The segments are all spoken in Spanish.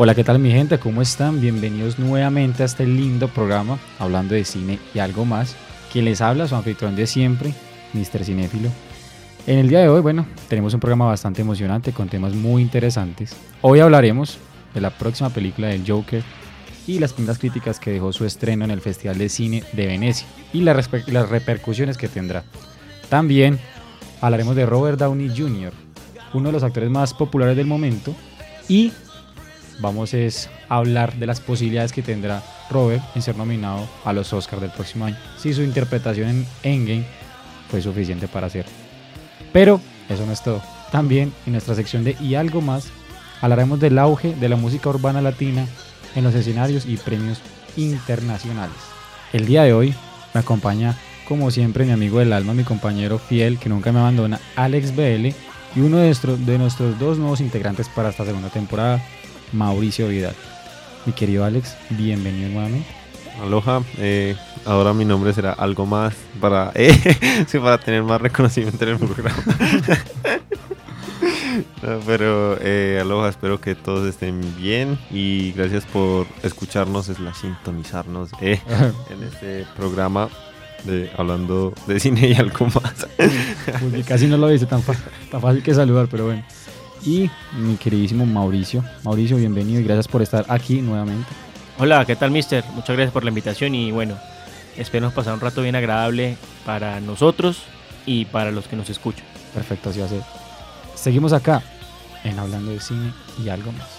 Hola, ¿qué tal mi gente? ¿Cómo están? Bienvenidos nuevamente a este lindo programa hablando de cine y algo más. Quien les habla, su anfitrión de siempre, Mr. Cinéfilo. En el día de hoy, bueno, tenemos un programa bastante emocionante con temas muy interesantes. Hoy hablaremos de la próxima película del Joker y las primeras críticas que dejó su estreno en el Festival de Cine de Venecia y las, las repercusiones que tendrá. También hablaremos de Robert Downey Jr., uno de los actores más populares del momento y vamos a hablar de las posibilidades que tendrá Robert en ser nominado a los Oscars del próximo año, si su interpretación en Endgame fue suficiente para hacerlo. Pero eso no es todo. También en nuestra sección de Y algo más hablaremos del auge de la música urbana latina en los escenarios y premios internacionales. El día de hoy me acompaña como siempre mi amigo del alma, mi compañero fiel que nunca me abandona, Alex BL, y uno de nuestros, de nuestros dos nuevos integrantes para esta segunda temporada, Mauricio Vidal. Mi querido Alex, bienvenido nuevamente. Aloha, eh, ahora mi nombre será algo más para, eh, para tener más reconocimiento en el programa. pero eh, aloha, espero que todos estén bien y gracias por escucharnos, es la sintonizarnos eh, en este programa de hablando de cine y algo más. casi no lo dice tan, tan fácil que saludar, pero bueno y mi queridísimo Mauricio. Mauricio, bienvenido y gracias por estar aquí nuevamente. Hola, ¿qué tal, mister? Muchas gracias por la invitación y bueno, esperemos pasar un rato bien agradable para nosotros y para los que nos escuchan. Perfecto, así va a ser. Seguimos acá en Hablando de Cine y algo más.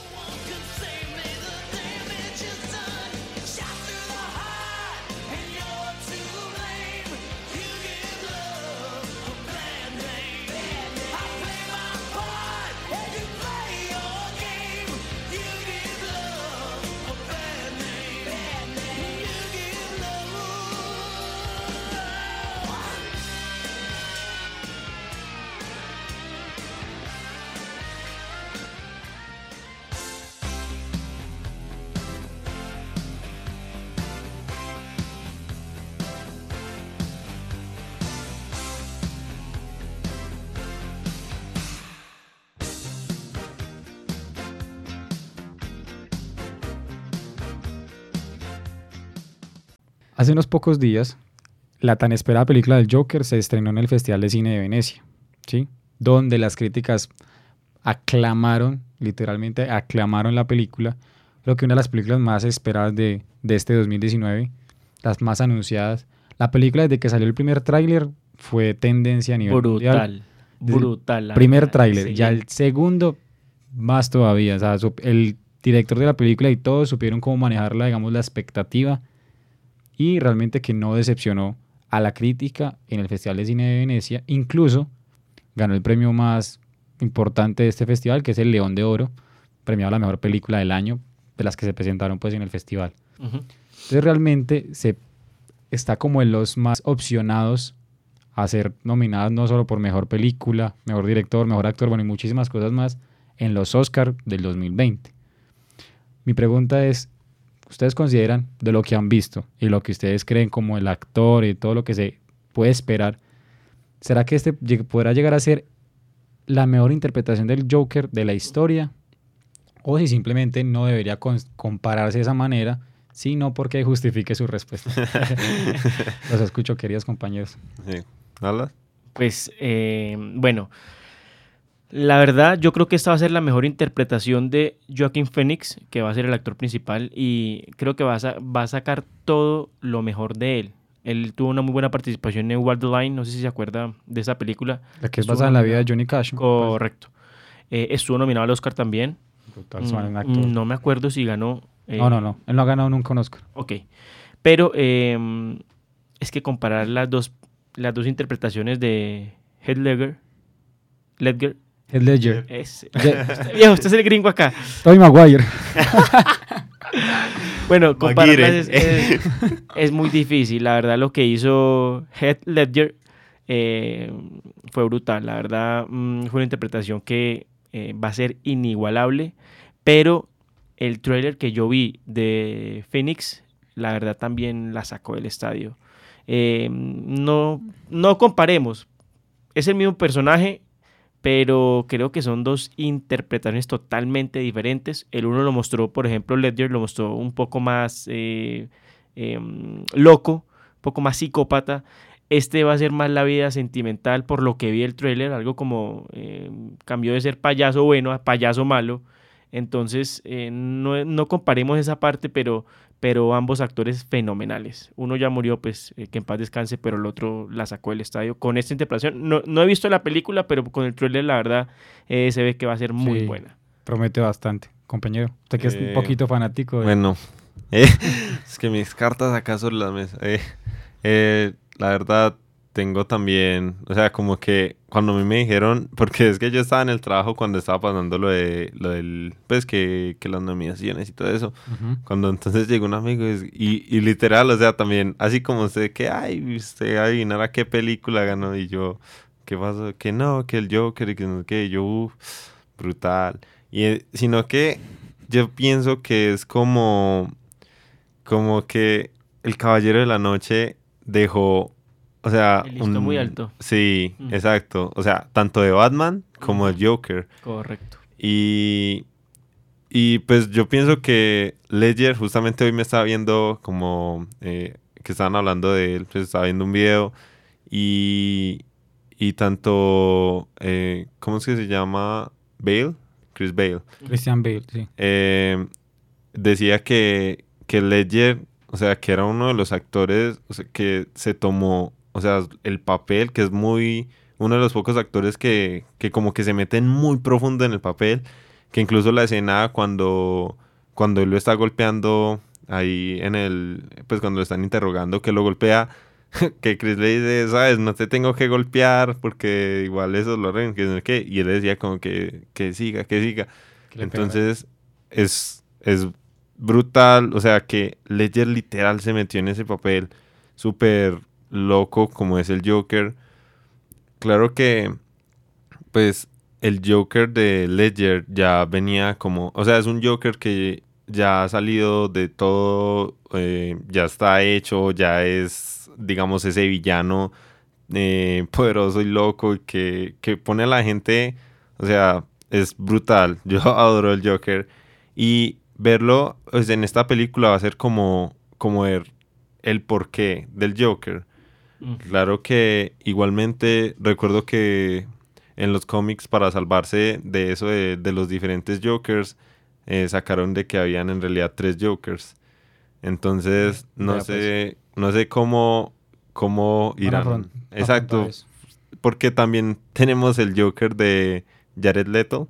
Hace unos pocos días, la tan esperada película del Joker se estrenó en el Festival de Cine de Venecia, ¿sí? donde las críticas aclamaron, literalmente aclamaron la película, creo que una de las películas más esperadas de, este 2019, las más anunciadas. La película desde que salió el primer tráiler fue tendencia a nivel brutal, Brutal. Primer tráiler, ya el segundo más todavía. O sea, el director de la película y todos supieron cómo manejarla, digamos, la expectativa y realmente que no decepcionó a la crítica en el Festival de Cine de Venecia. Incluso ganó el premio más importante de este festival, que es el León de Oro, premiado a la mejor película del año de las que se presentaron pues en el festival. Entonces realmente se está como en los más opcionados a ser nominadas no solo por mejor película, mejor director, mejor actor, bueno, y muchísimas cosas más en los Oscar del 2020. Mi pregunta es, ustedes consideran de lo que han visto y lo que ustedes creen como el actor y todo lo que se puede esperar, ¿será que este podrá llegar a ser la mejor interpretación del Joker de la historia? O si simplemente no debería compararse de esa manera, sino porque justifique su respuesta. Los escucho, queridos compañeros. Sí. ¿Hablas? Pues, eh, bueno, la verdad, yo creo que esta va a ser la mejor interpretación de Joaquín Phoenix, que va a ser el actor principal, y creo que va a, va a sacar todo lo mejor de él. Él tuvo una muy buena participación en Wild Line, no sé si se acuerda de esa película. La que es basada en la vida de Johnny Cash. Correcto. Eh, estuvo nominado al Oscar también. Mm, no me acuerdo si ganó. Eh, no, no, no. Él no ha ganado nunca un Oscar. Ok. Pero em, es que comparar las dos, las dos interpretaciones de Heath Ledger, Ledger el Ledger. viejo, usted es el gringo acá. Toy Maguire. bueno, compararlas es, muy difícil. La verdad, lo que hizo Heath Ledger eh, fue brutal. La verdad, mm, fue una interpretación que eh, va a ser inigualable. Pero el trailer que yo vi de Phoenix, la verdad también la sacó del estadio. Eh, no, no comparemos. Es el mismo personaje, pero creo que son dos interpretaciones totalmente diferentes. El uno lo mostró, por ejemplo, Ledger lo mostró un poco más eh, em, loco, un poco más psicópata. Este va a ser más la vida sentimental por lo que vi el trailer, algo como em, cambió de ser payaso bueno a payaso malo. Entonces, eh, no, no, comparemos esa parte, pero, pero ambos actores fenomenales. Uno ya murió, pues eh, que en paz descanse, pero el otro la sacó del estadio con esta interpretación. No, no he visto la película, pero con el trailer, la verdad, eh, se ve que va a ser muy buena. Promete bastante, compañero. Usted que es un poquito fanático. Bueno, es que mis cartas acá son las mesas. la verdad, tengo también, o sea, como que cuando a mí me dijeron, porque es que yo estaba en el trabajo cuando estaba pasando lo de lo del, pues que, que las nominaciones y todo eso, cuando entonces llegó un amigo y, y, literal, o sea, también, así como usted, que, ay, usted adivinara qué película ganó y yo, ¿qué pasó? Que no, que el Joker y que no, que yo, brutal. Y, eh, sino que yo pienso que es como, como que el Caballero de la Noche dejó o sea, un, muy alto. Sí, exacto. O sea, tanto de Batman como de Joker. Correcto. Y, y pues yo pienso que Ledger, justamente hoy me estaba viendo como eh, que estaban hablando de él, pues estaba viendo un video y, y tanto, eh, ¿cómo es que se llama? Bale, Chris Bale. Christian Bale, sí. Eh, decía que, que Ledger, o sea, que era uno de los actores que se tomó o sea, el papel, que es muy... Uno de los pocos actores que, que como que se meten muy profundo en el papel, que incluso la escena cuando, cuando él lo está golpeando ahí en el... Pues cuando lo están interrogando, que lo golpea que Chris le dice, sabes, no te tengo que golpear porque igual eso lo arreglan, que qué. Y él decía como que, que siga, que siga. Entonces, es, es brutal, o sea, que Ledger literal se metió en ese papel súper loco como es el Joker. Claro que, pues, el Joker de Ledger ya venía como, o sea, es un Joker que ya ha salido de todo, eh, ya está hecho, ya es, digamos, ese villano eh, poderoso y loco que, que pone a la gente, o sea, es brutal. Yo adoro el Joker. Y verlo pues, en esta película va a ser como, como el, el porqué del Joker. Claro que igualmente recuerdo que en los cómics para salvarse de eso de, los diferentes Jokers eh, sacaron de que habían en realidad tres Jokers. Entonces no sé pues. no sé cómo cómo irán. Exacto. Porque también tenemos el Joker de Jared Leto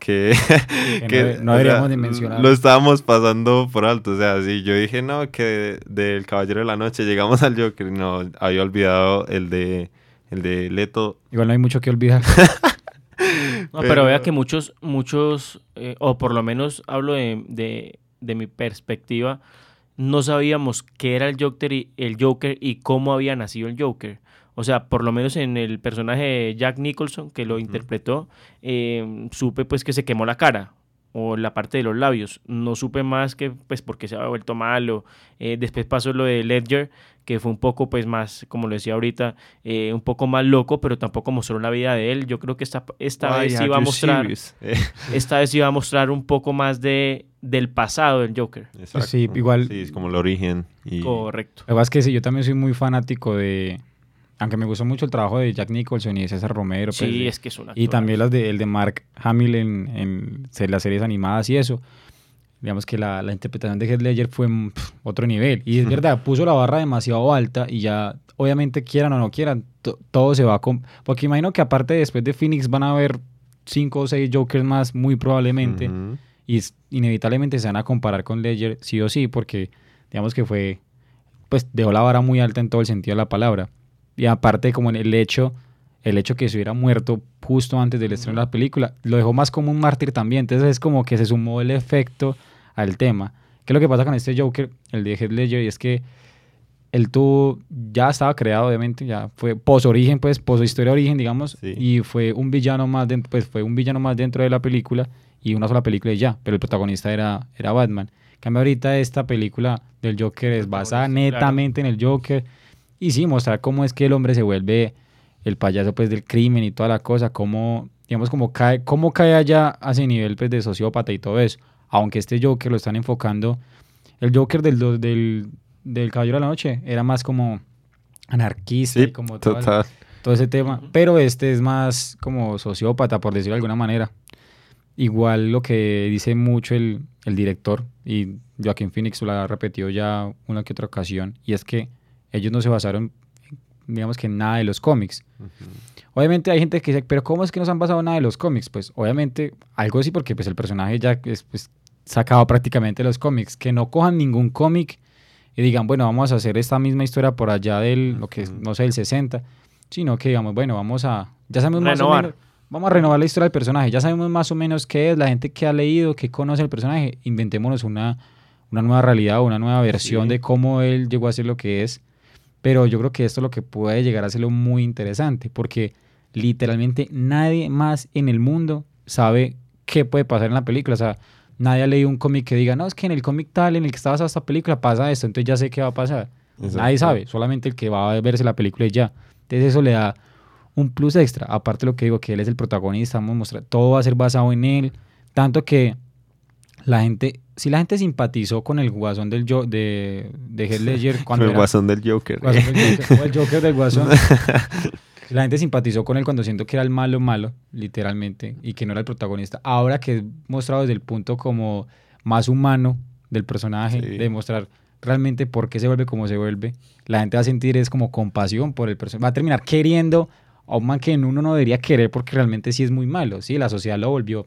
que, no, deberíamos mencionar. Lo estábamos pasando por alto, o sea, sí, yo dije, no, que del Caballero de la Noche llegamos al Joker, no, había olvidado el de, el de Leto. Igual no hay mucho que olvidar. no, pero, vea que muchos, muchos, eh, o por lo menos hablo de, de, de, mi perspectiva, no sabíamos qué era el Joker, y, el Joker y cómo había nacido el Joker. O sea, por lo menos en el personaje de Jack Nicholson, que lo interpretó, eh, supe pues que se quemó la cara o la parte de los labios. No supe más que pues porque se había vuelto malo. Eh, después pasó lo de Ledger, que fue un poco pues más, como lo decía ahorita, eh, un poco más loco, pero tampoco mostró la vida de él. Yo creo que esta, esta vez iba a mostrar, esta vez iba a mostrar un poco más de del pasado del Joker. Sí, igual. Sí, es como el origen. Correcto. La verdad es que sí, yo también soy muy fanático de, aunque me gustó mucho el trabajo de Jack Nicholson y de César Romero. Sí, pues, es que es una. Y también las de, el de Mark Hamill en, las series animadas y eso. Digamos que la, interpretación de Heath Ledger fue otro nivel. Y es verdad, puso la barra demasiado alta y ya, obviamente, quieran o no quieran, todo se va a... Porque imagino que aparte después de Phoenix van a haber cinco o seis Jokers más, muy probablemente. Y inevitablemente se van a comparar con Ledger, sí o sí, porque digamos que fue... Pues dejó la vara muy alta en todo el sentido de la palabra. Y aparte, como en el hecho, el hecho que se hubiera muerto justo antes del estreno de la película, lo dejó más como un mártir también. Entonces es como que se sumó el efecto al tema. ¿Qué es lo que pasa con este Joker, el de Heath Ledger? Y es que el tuvo, ya estaba creado, obviamente, ya fue pos origen, pues, pos historia origen, digamos, y fue un villano más dentro, pues fue un villano más dentro de la película y una sola película y ya, pero el protagonista era, era Batman. En cambio, ahorita esta película del Joker es basada netamente en el Joker y sí, mostrar cómo es que el hombre se vuelve el payaso pues del crimen y toda la cosa, cómo, digamos, cómo cae, cómo cae allá a ese nivel pues de sociópata y todo eso. Aunque este Joker lo están enfocando, el Joker del, del, del Caballero de la Noche era más como anarquista y como total. todo ese tema. Pero este es más como sociópata, por decirlo de alguna manera. Igual lo que dice mucho el, el director, y Joaquín Phoenix lo ha repetido ya una que otra ocasión, y es que ellos no se basaron, digamos que en nada de los cómics. Obviamente hay gente que dice, pero ¿cómo es que no se han basado en nada de los cómics? Pues obviamente algo sí, porque pues el personaje ya es pues, sacado prácticamente de los cómics. Que no cojan ningún cómic y digan, bueno, vamos a hacer esta misma historia por allá del, lo que no sé, el 60, sino que digamos, bueno, vamos a, ya sabemos más o Renovar. menos, vamos a renovar la historia del personaje, ya sabemos más o menos qué es, la gente que ha leído, que conoce el personaje, inventémonos una, una nueva realidad o una nueva versión Sí. de cómo él llegó a ser lo que es. Pero yo creo que esto es lo que puede llegar a hacerlo muy interesante, porque literalmente nadie más en el mundo sabe qué puede pasar en la película. O sea, nadie ha leído un cómic que diga, no, es que en el cómic tal, en el que está basada esta película, pasa esto, entonces ya sé qué va a pasar. Nadie sabe, solamente el que va a verse la película y ya. Entonces eso le da un plus extra. Aparte de lo que digo, que él es el protagonista, vamos a mostrar, todo va a ser basado en él. Tanto que la gente, si la gente simpatizó con el guasón del yo, de, de Heath Ledger cuando el era- guasón del Joker. Guasón del Joker, o el Joker del Guasón. La gente simpatizó con él cuando siento que era el malo malo, literalmente, y que no era el protagonista. Ahora que es mostrado desde el punto como más humano del personaje, Sí. de mostrar realmente por qué se vuelve como se vuelve, la gente va a sentir es como compasión por el personaje. Va a terminar queriendo a un man que uno no debería querer porque realmente sí es muy malo. Sí, la sociedad lo volvió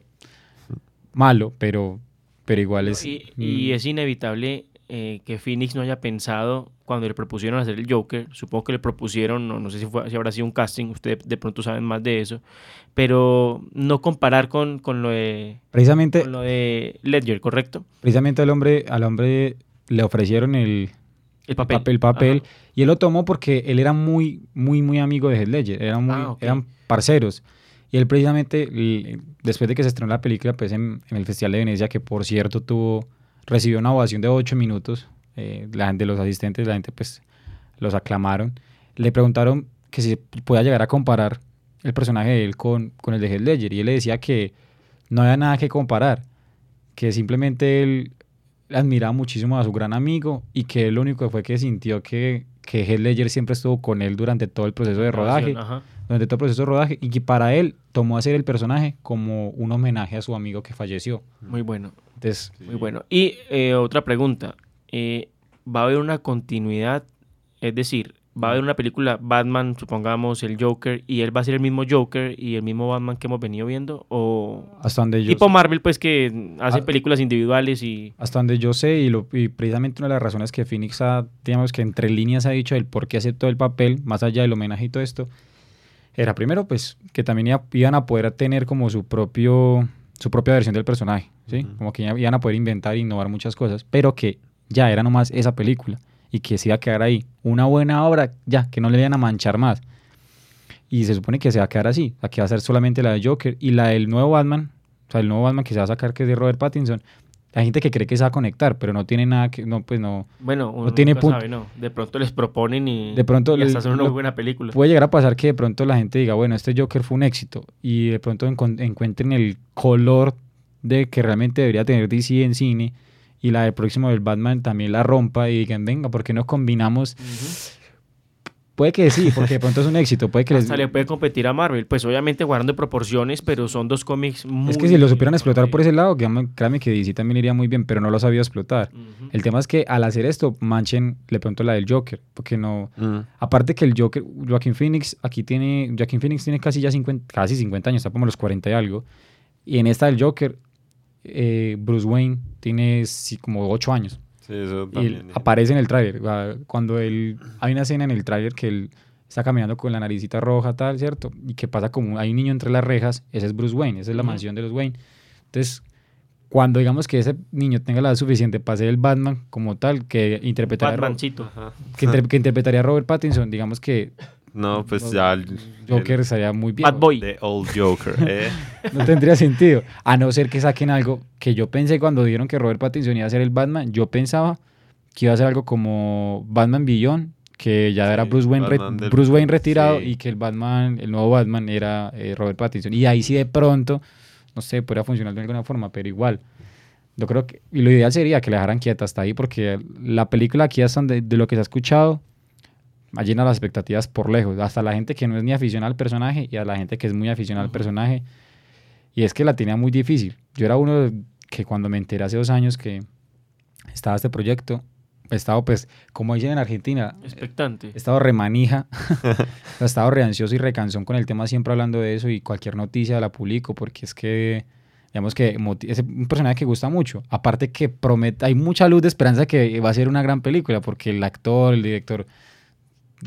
malo, pero, pero igual es... Y, y es inevitable eh, que Phoenix no haya pensado cuando le propusieron hacer el Joker. Supongo que le propusieron, no, no sé si, fue, si habrá sido un casting, ustedes de pronto saben más de eso. Pero no comparar con, con, lo, de, precisamente, con lo de Ledger, ¿correcto? precisamente al hombre, al hombre le ofrecieron el, El papel. papel. Y él lo tomó porque él era muy, muy, muy amigo de Heath Ledger. Eran, muy, Ah, eran parceros. Y él precisamente, después de que se estrenó la película, pues en, en el Festival de Venecia, que por cierto tuvo, recibió una ovación de ocho minutos, eh, la gente, los asistentes, la gente pues los aclamaron. Le preguntaron que si podía llegar a comparar el personaje de él con, con el de Heath Ledger. Y él le decía que no había nada que comparar, que simplemente él admiraba muchísimo a su gran amigo y que él lo único que fue que sintió que, que Heath Ledger siempre estuvo con él durante todo el proceso de rodaje, Ajá. durante todo el proceso de rodaje y que para él tomó hacer el personaje como un homenaje a su amigo que falleció. Muy bueno. Entonces, Muy bueno. Y eh, otra pregunta. eh, ¿Va a haber una continuidad? Es decir, ¿va a haber una película Batman, supongamos, el Joker, y él va a ser el mismo Joker y el mismo Batman que hemos venido viendo? ¿O hasta donde yo tipo Marvel, pues, que hace películas individuales y... hasta donde yo sé y, lo, y precisamente una de las razones que Phoenix ha, digamos que entre líneas ha dicho el por qué aceptó el papel, más allá del homenaje y todo esto, era primero pues que también iba- iban a poder tener como su propio su propia versión del personaje, ¿sí? Ujú. Como que iban a poder inventar e innovar muchas cosas, pero que ya era nomás esa película y que se iba a quedar ahí. Una buena obra, ya, que no le iban a manchar más. Y se supone que se va a quedar así, que va a ser solamente la de Joker y la del nuevo Batman, o sea, el nuevo Batman que se va a sacar que es de Robert Pattinson. Hay gente que cree que se va a conectar, pero no tiene nada que, no, pues no, Bueno, uno tiene nunca punto. sabe, ¿no? De pronto les proponen y, De pronto y hasta le- hacen una lo- buena película. puede llegar a pasar que de pronto la gente diga, bueno, este Joker fue un éxito y de pronto encuentren el color de que realmente debería tener DC en cine y la del próximo del Batman también la rompa y digan, venga, ¿por qué no combinamos? Ujú. Puede que sí, porque de pronto es un éxito, puede que les... Hasta le puede competir a Marvel. Pues obviamente guardando proporciones, pero son dos cómics muy... Es que si lo supieran explotar por ese lado, créanme créanme que DC también iría muy bien, pero no lo ha sabido explotar. Ujú. El tema es que al hacer esto manchen de pronto la del Joker, porque no... Mm. Aparte que el Joker, Joaquín Phoenix, aquí tiene, Joaquín Phoenix tiene casi ya 50, casi 50 años, está como los 40 y algo. Y en esta del Joker, eh, Bruce Wayne tiene sí, como 8 años. Sí, eso Y él también. aparece en el tráiler. Cuando él, hay una escena en el tráiler que él está caminando con la naricita roja, tal, ¿cierto? Y que pasa como hay un niño entre las rejas, ese es Bruce Wayne, esa es la mansión de los Wayne. Entonces, cuando digamos que ese niño tenga la edad suficiente para ser el Batman como tal, que interpretaría, que, inter- que interpretaría a Robert Pattinson, digamos que No, pues No, ya. el- Joker el- estaría muy bien. Bad Boy. The Old Joker. ¿eh? No tendría sentido. A no ser que saquen algo que yo pensé cuando dijeron que Robert Pattinson iba a ser el Batman, yo pensaba que iba a ser algo como Batman Beyond, que ya era Bruce Wayne, re- Batman del- Bruce Wayne retirado sí. y que el Batman, el nuevo Batman era eh, Robert Pattinson. Y ahí sí de pronto, no sé, podría funcionar de alguna forma, pero igual. Yo creo que, y lo ideal sería que la dejaran quieta hasta ahí, porque la película aquí hasta donde, de lo que se ha escuchado, ha llenado las expectativas por lejos. Hasta la gente que no es ni aficionada al personaje y a la gente que es muy aficionada al Ujú. personaje. Y es que la tenía muy difícil. Yo era uno que cuando me enteré hace dos años que estaba este proyecto, he estado pues, como dicen en Argentina, Expectante. he estado remanija, he estado re ansioso y recansón con el tema, siempre hablando de eso y cualquier noticia la publico porque es que, digamos que es un personaje que gusta mucho. Aparte que promete, hay mucha luz de esperanza que va a ser una gran película porque el actor, el director,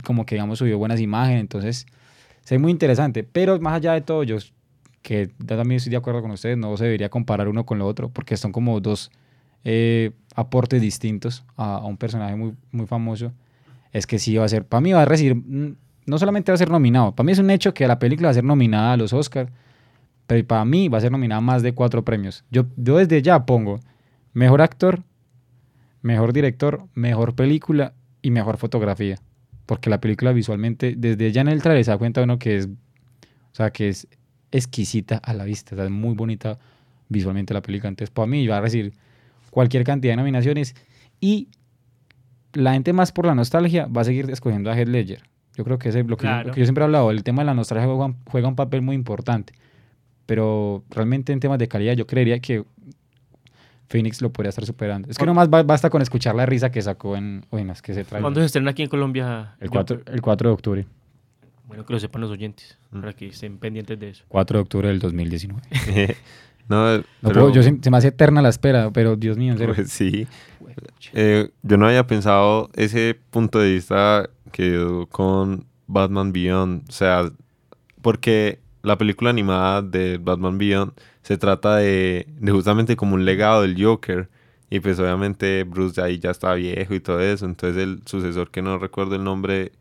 como que digamos subió buenas imágenes, entonces es muy interesante. Pero más allá de todo, yo que también estoy de acuerdo con ustedes, no se debería comparar uno con lo otro porque son como dos eh, aportes distintos a, a un personaje muy, muy famoso. Es que sí va a ser, para mí va a recibir, mm, no solamente va a ser nominado, para mí es un hecho que la película va a ser nominada a los Oscars, pero para mí va a ser nominada a más de cuatro premios. Yo, yo desde ya pongo mejor actor, mejor director, mejor película y mejor fotografía. Porque la película visualmente, desde ya en el trailer se da cuenta uno que es, o sea, que es exquisita a la vista, o sea, es muy bonita visualmente la película. Entonces, para mí va a recibir cualquier cantidad de nominaciones y la gente más por la nostalgia va a seguir escogiendo a Heath Ledger. Yo creo que es lo que, yo- Claro. lo que yo siempre he hablado, el tema de la nostalgia juega, juega un papel muy importante. Pero realmente en temas de calidad yo creería que Phoenix lo podría estar superando. Es que ¿Cuándo- nomás ba- basta con escuchar la risa que sacó en... Uy, no, es que se trae... ¿Cuándo se estrena aquí en Colombia? El 4, el 4 de octubre. Bueno, que lo sepan los oyentes, Mm. para que estén pendientes de eso. 4 de octubre del 2019. no, No pero- puedo- yo se, se me hace eterna la espera, pero Dios mío, en serio. pues sí. Eh, yo no había pensado ese punto de vista que dio con Batman Beyond. O sea, porque la película animada de Batman Beyond se trata de, de justamente como un legado del Joker. Y pues obviamente Bruce ahí ya está viejo y todo eso. Entonces el sucesor, que no recuerdo el nombre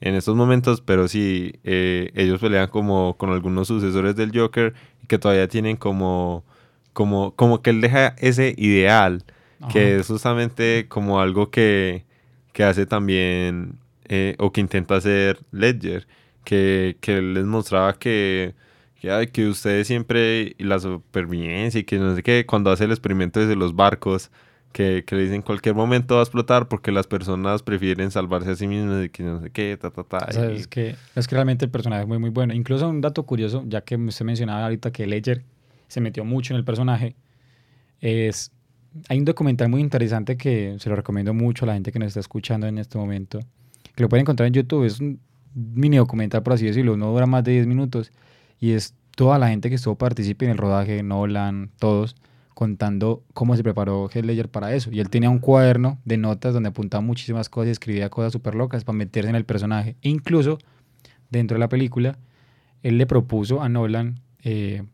en estos momentos, pero sí, eh, ellos pelean como con algunos sucesores del Joker que todavía tienen como, como, como que él deja ese ideal que es justamente como algo que, que hace también eh, o que intenta hacer Ledger, que, que él les mostraba que, que, que ustedes siempre, y la supervivencia y que no sé qué, cuando hace el experimento desde los barcos, que, que le dicen cualquier momento va a explotar porque las personas prefieren salvarse a sí mismas y que no sé qué, ta, ta, ta. O sea, y- es, que, es que realmente el personaje es muy, muy bueno. Incluso un dato curioso, ya que usted mencionaba ahorita que Ledger se metió mucho en el personaje, es... Hay un documental muy interesante que se lo recomiendo mucho a la gente que nos está escuchando en este momento, que lo pueden encontrar en YouTube. Es un mini documental, por así decirlo, no dura más de 10 minutos. Y es toda la gente que estuvo participe en el rodaje, Nolan, todos, contando cómo se preparó Heath para eso. Y él tenía un cuaderno de notas donde apuntaba muchísimas cosas y escribía cosas súper locas para meterse en el personaje. E incluso, dentro de la película, él le propuso a Nolan eh,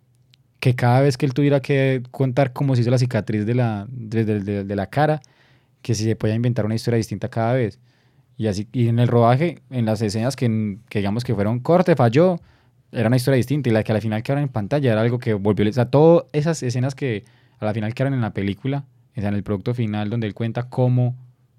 que cada vez que él tuviera que contar cómo se hizo la cicatriz de la, de la cara, que si se podía inventar una historia distinta cada vez. Y así y en el rodaje, en las escenas que, que digamos que fueron corte, falló, era una historia distinta. Y la que al final quedaron en pantalla era algo que volvió... O sea, todas esas escenas que a la final quedaron en la película, o sea, en el producto final donde él cuenta cómo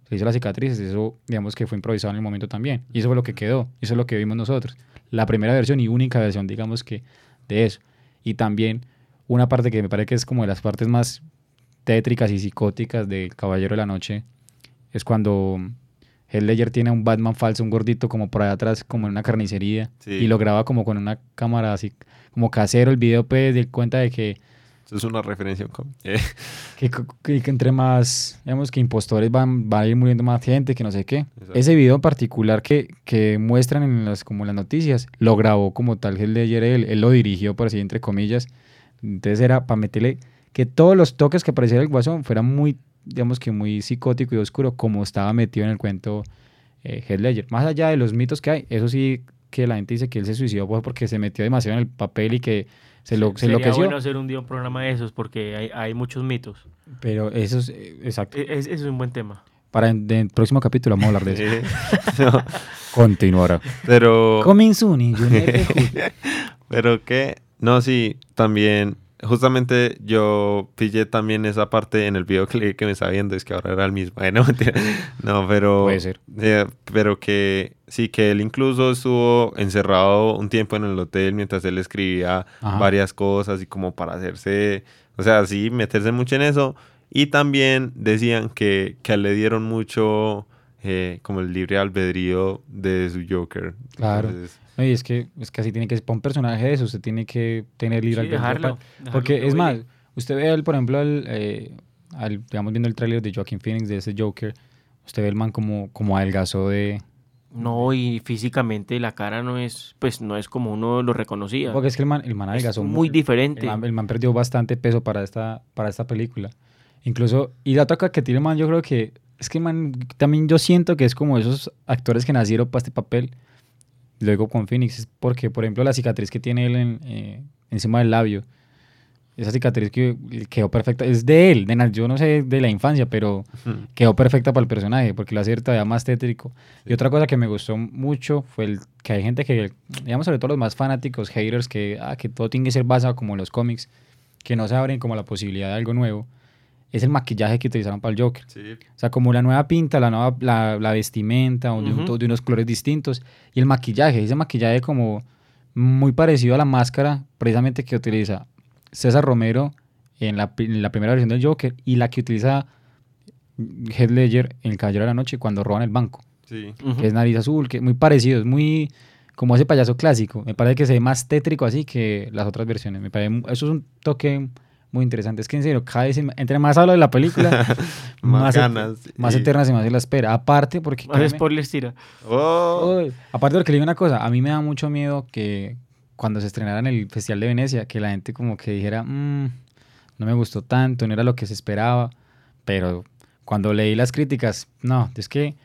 se hizo las cicatrices, eso digamos que fue improvisado en el momento también. Y eso fue lo que quedó, eso es lo que vimos nosotros. La primera versión y única versión, digamos que, de eso. Y también una parte que me parece que es como de las partes más tétricas y psicóticas de Caballero de la Noche, es cuando Heath Ledger tiene un Batman falso, un gordito como por allá atrás, como en una carnicería, Sí. y lo graba como con una cámara así, como casero el video, pues, de cuenta de que Eso es una referencia. Eh, que, que- que entre más, digamos, que impostores van, va a ir muriendo más gente, que no sé qué. Exacto. Ese video en particular que, que muestran en las, como en las noticias, lo grabó como tal Heath Ledger, él, él lo dirigió, por así entre comillas. Entonces era para meterle que todos los toques que apareciera el guasón fueran muy, digamos que muy psicótico y oscuro, como estaba metido en el cuento eh, Heath Ledger. Más allá de los mitos que hay, eso sí que la gente dice que él se suicidó pues, porque se metió demasiado en el papel y que se, lo, se Sería enloqueció. bueno hacer un día un programa de esos porque hay, hay muchos mitos. Pero eso es, eh, exacto. E- es- Ese es un buen tema. Para en, en el próximo capítulo vamos a hablar de eso. no, Continuará. pero... Coming soon. Pero que, no, sí, también justamente yo pillé también esa parte en el videoclip que me estaba viendo, es que ahora era el mismo. Eh, no, pero... Puede ser. eh, pero que sí, que él incluso estuvo encerrado un tiempo en el hotel mientras él escribía Ajá. varias cosas y como para hacerse, o sea, sí, meterse mucho en eso. Y también decían que, que le dieron mucho eh, como el libre albedrío de su Joker. Claro. Entonces, No, y es que, es que así tiene que ser. Para un personaje de eso, usted tiene que tener libre Sí, dejarlo, dejarlo Porque que es más, usted ve, el, por ejemplo, al, eh, al- digamos, viendo el tráiler de Joaquin Phoenix, de ese Joker, usted ve el man como, como adelgazó de... No, y físicamente la cara no es, pues no es como uno lo reconocía. Porque es que el man, el man es adelgazó muy diferente. El man, el man perdió bastante peso para esta, para esta película. Incluso, y la otra que tiene el man, yo creo que, es que el man, también yo siento que es como esos actores que nacieron para este papel. Luego con Phoenix, es porque, por ejemplo, la cicatriz que tiene él en, eh, encima del labio, esa cicatriz que quedó perfecta, es de él, de, yo no sé de la infancia, pero quedó perfecta para el personaje, porque lo hace todavía más tétrico. Y otra cosa que me gustó mucho fue el que hay gente que, digamos, sobre todo los más fanáticos, haters, que, ah, que todo tiene que ser basado como en los cómics, que no se abren como la posibilidad de algo nuevo, es el maquillaje que utilizaron para el Joker. Sí. O sea, como la nueva pinta, la nueva la, la vestimenta, un- Ujú. de unos colores distintos, y el maquillaje, ese maquillaje como muy parecido a la máscara, precisamente que utiliza César Romero en la, pri- en la primera versión del Joker, y la que utiliza Heath Ledger en El Caballero de la Noche cuando roban el banco, Sí. Ujú. que es nariz azul, que es muy parecido, es muy como ese payaso clásico. Me parece que se ve más tétrico así que las otras versiones. Me parece, eso es un toque muy interesante. Es que en serio, cada vez, entre más hablo de la película, Más et- ganas. más y- eterna se me hace la espera. Aparte, porque... Más créeme- spoilers tira. Oh. Uy, aparte porque le digo una cosa, a mí me da mucho miedo que cuando se estrenara en el Festival de Venecia, que la gente como que dijera, "Mm, no me gustó tanto, no era lo que se esperaba, pero cuando leí las críticas, no, es que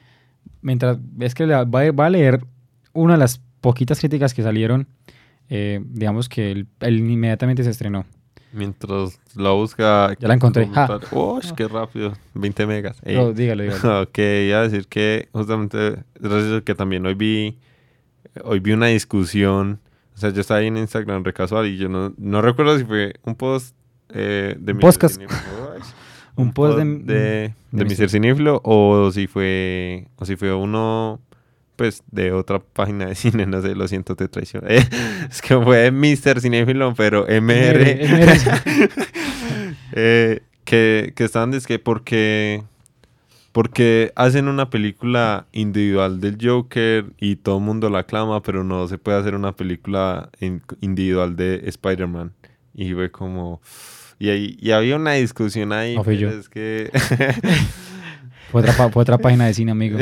mientras, es que la- voy a, voy a leer una de las poquitas críticas que salieron, eh, digamos que el, el inmediatamente se estrenó. Mientras la busca. Ya la encontré. Ja. ¡Oh, qué rápido! 20 megas. Ey. Pero dígalo, dígalo. Ok, iba a decir que justamente, gracias que también hoy vi, hoy vi una discusión, o sea, yo estaba ahí en Instagram recasual y yo no, no recuerdo si fue un post eh, de Un Mr. podcast. Un post de- de, de de Mr. Cinéfilo o si fue, o si fue uno, pues, de otra página de cine, no sé, lo siento, te traiciono. Eh, es que fue Mr. Cinéfilo, pero MR. Eh, que, que estaban es que porque porque hacen una película individual del Joker y todo el mundo la aclama, pero no se puede hacer una película in- individual de Spider-Man. Y fue como... Y, ahí- y había una discusión ahí. Pero. Es que... Fue otra, fue otra página de cine, amigo.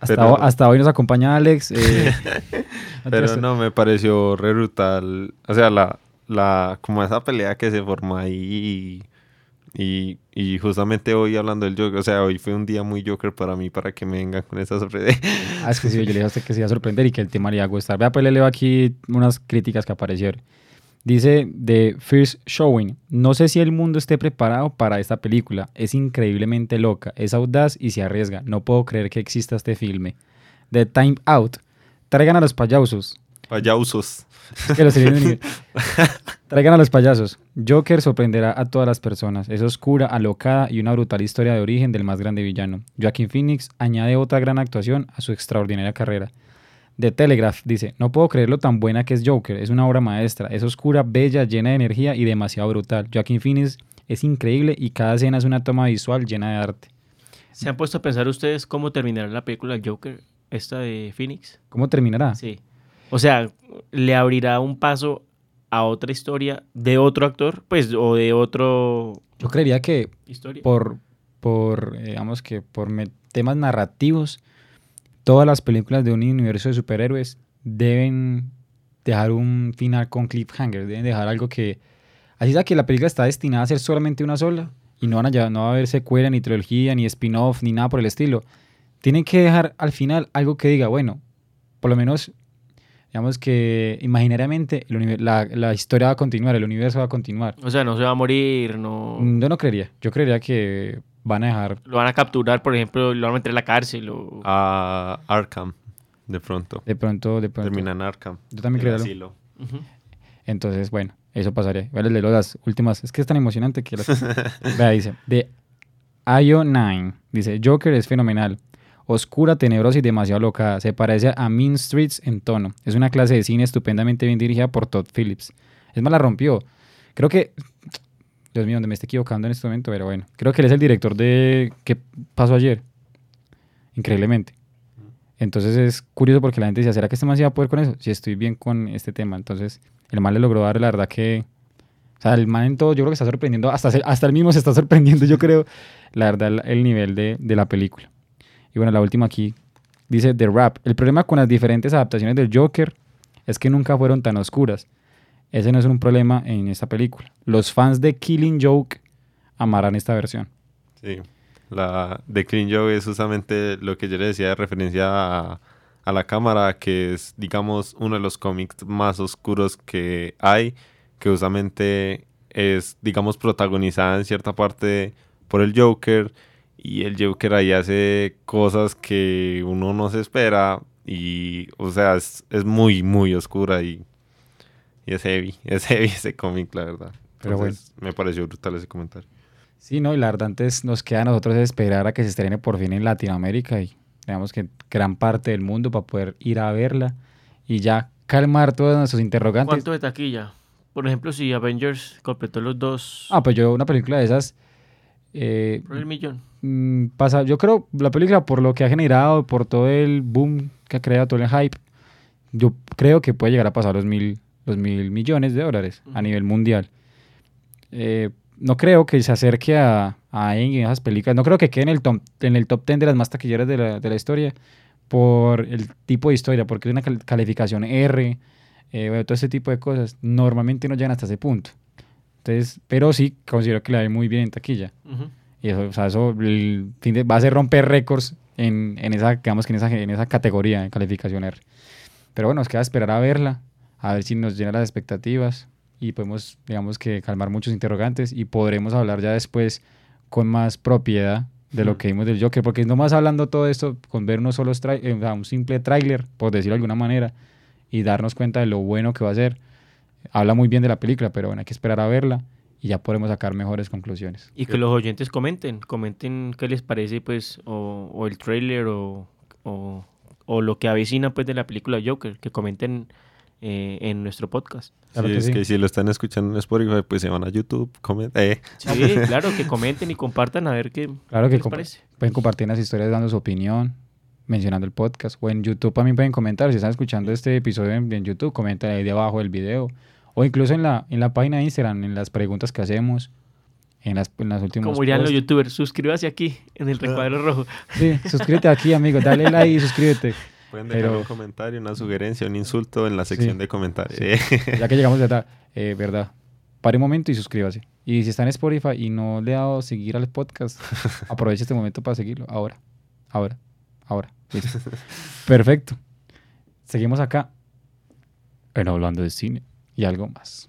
Hasta, Pero- hasta hoy nos acompaña Alex. eh, pero no, me pareció re brutal. O sea, la, la, como esa pelea que se formó ahí y, y, y justamente hoy hablando del Joker, o sea, hoy fue un día muy Joker para mí, para que me vengan con esa sorpresa. Ah, es que sí, yo le dije a usted que se iba a sorprender y que el tema le iba a gustar. Vea, pues le leo aquí unas críticas que aparecieron. Dice de First Showing, no sé si el mundo esté preparado para esta película. Es increíblemente loca, es audaz y se arriesga. No puedo creer que exista este filme. The Time Out, traigan a los payasos. Inglés. Traigan a los payasos. Joker sorprenderá a todas las personas. Es oscura, alocada y una brutal historia de origen del más grande villano. Joaquin Phoenix añade otra gran actuación a su extraordinaria carrera. The Telegraph dice, no puedo creer lo tan buena que es Joker, es una obra maestra, es oscura, bella, llena de energía y demasiado brutal. Joaquin Phoenix es increíble y cada escena es una toma visual llena de arte. ¿Se han puesto a pensar ustedes cómo terminará la película Joker, esta de Phoenix? ¿Cómo terminará? Sí. O sea, ¿le abrirá un paso a otra historia de otro actor? Pues, o de otro Yo creería que historia. por, por eh, digamos que por temas narrativos, todas las películas de un universo de superhéroes deben dejar un final con cliffhanger, deben dejar algo que, así sea que la película está destinada a ser solamente una sola y no van a, no va a haber secuela, ni trilogía, ni spin-off, ni nada por el estilo. Tienen que dejar al final algo que diga, bueno, por lo menos, digamos que imaginariamente el la, la historia va a continuar, el universo va a continuar. O sea, no se va a morir, no... Yo no creería, yo creería que van a dejar Lo van a capturar, por ejemplo, lo van a meter en la cárcel o... A Arkham, de pronto. De pronto, de pronto. Termina en Arkham. Yo también el creo. asilo. Ujú. Entonces, bueno, Eso pasaría. Voy a leer las últimas. Es que es tan emocionante que las... Vea, dice. De IO9. Dice, Joker es fenomenal. Oscura, tenebrosa y demasiado loca. Se parece a Mean Streets en tono. Es una clase de cine estupendamente bien dirigida por Todd Phillips. Es más, la rompió. Creo que... Dios mío, donde me estoy equivocando en este momento, pero bueno. Creo que él es el director de... ¿Qué pasó ayer? Increíblemente. Entonces es curioso porque la gente dice, ¿será que este man se va a poder con eso? Si estoy bien con este tema. Entonces, el man le logró dar, la verdad que... O sea, el man en todo, yo creo que está sorprendiendo, hasta, hasta él mismo se está sorprendiendo, yo creo, la verdad, el nivel de, de la película. Y bueno, la última aquí dice The Rap. El problema con las diferentes adaptaciones del Joker es que nunca fueron tan oscuras. Ese no es un problema en esta película. Los fans de Killing Joke amarán esta versión. Sí. La de Killing Joke es justamente lo que yo le decía de referencia a, a la cámara, que es, digamos, uno de los cómics más oscuros que hay, que justamente es, digamos, protagonizada en cierta parte por el Joker y el Joker ahí hace cosas que uno no se espera y, o sea, es, es muy, muy oscura y, y, es heavy, es heavy ese cómic, la verdad. Pero bueno. Me pareció brutal ese comentario. Sí, no, y la verdad antes nos queda a nosotros esperar a que se estrene por fin en Latinoamérica y digamos que gran parte del mundo para poder ir a verla y ya calmar todos nuestros interrogantes. ¿Cuánto de taquilla? Por ejemplo, si Avengers completó los dos... Ah, pues yo una película de esas... Eh, por el millón. Mm, pasa, yo creo, la película por lo que ha generado, por todo el boom que ha creado, todo el hype, yo creo que puede llegar a pasar los mil, los mil millones de dólares a nivel mundial. Eh, no creo que se acerque a, a en esas películas, no creo que quede en el top, en el top 10 de las más taquilleras de la, de la historia por el tipo de historia, porque es una calificación R, eh, todo ese tipo de cosas, normalmente no llegan hasta ese punto. Entonces, pero sí considero que le va muy bien en taquilla. Y eso, o sea, eso va a ser romper récords en, en, esa, digamos que en esa, en esa categoría de calificación R. Pero bueno, nos queda esperar a verla, a ver si nos llena las expectativas y podemos, digamos que, calmar muchos interrogantes y podremos hablar ya después con más propiedad de lo que vimos del Joker, porque no más hablando todo esto con ver unos solos eh, un simple tráiler, por decirlo de alguna manera, y darnos cuenta de lo bueno que va a ser. Habla muy bien de la película, pero bueno, hay que esperar a verla y ya podremos sacar mejores conclusiones. Y que los oyentes comenten, comenten qué les parece, pues, o, o el trailer o, o, o, lo que avecina, pues, de la película Joker, que comenten eh, en nuestro podcast. Claro sí, que es sí. que si lo están escuchando en Spotify, pues se van a YouTube, comenten. Eh. Sí, claro, que comenten y compartan a ver qué, claro qué les parece. Pueden compartir las historias dando su opinión, mencionando el podcast, o en YouTube también pueden comentar, si están escuchando este episodio en, en YouTube, comenten ahí debajo del video o incluso en la, en la página de Instagram, en las preguntas que hacemos, en las, en las últimas Como dirían los youtubers, suscríbase aquí, en el recuadro rojo. Sí, suscríbete aquí, amigo, dale like y suscríbete. Pueden dejar Pero, un comentario, una sugerencia, un insulto en la sección sí, de comentarios. Sí. ya que llegamos de eh, verdad, pare un momento y suscríbase. Y si está en Spotify y no le ha dado seguir al podcast, aproveche este momento para seguirlo. Ahora, ahora, ahora. Listo. Perfecto. Seguimos acá. Bueno, hablando de cine y algo más.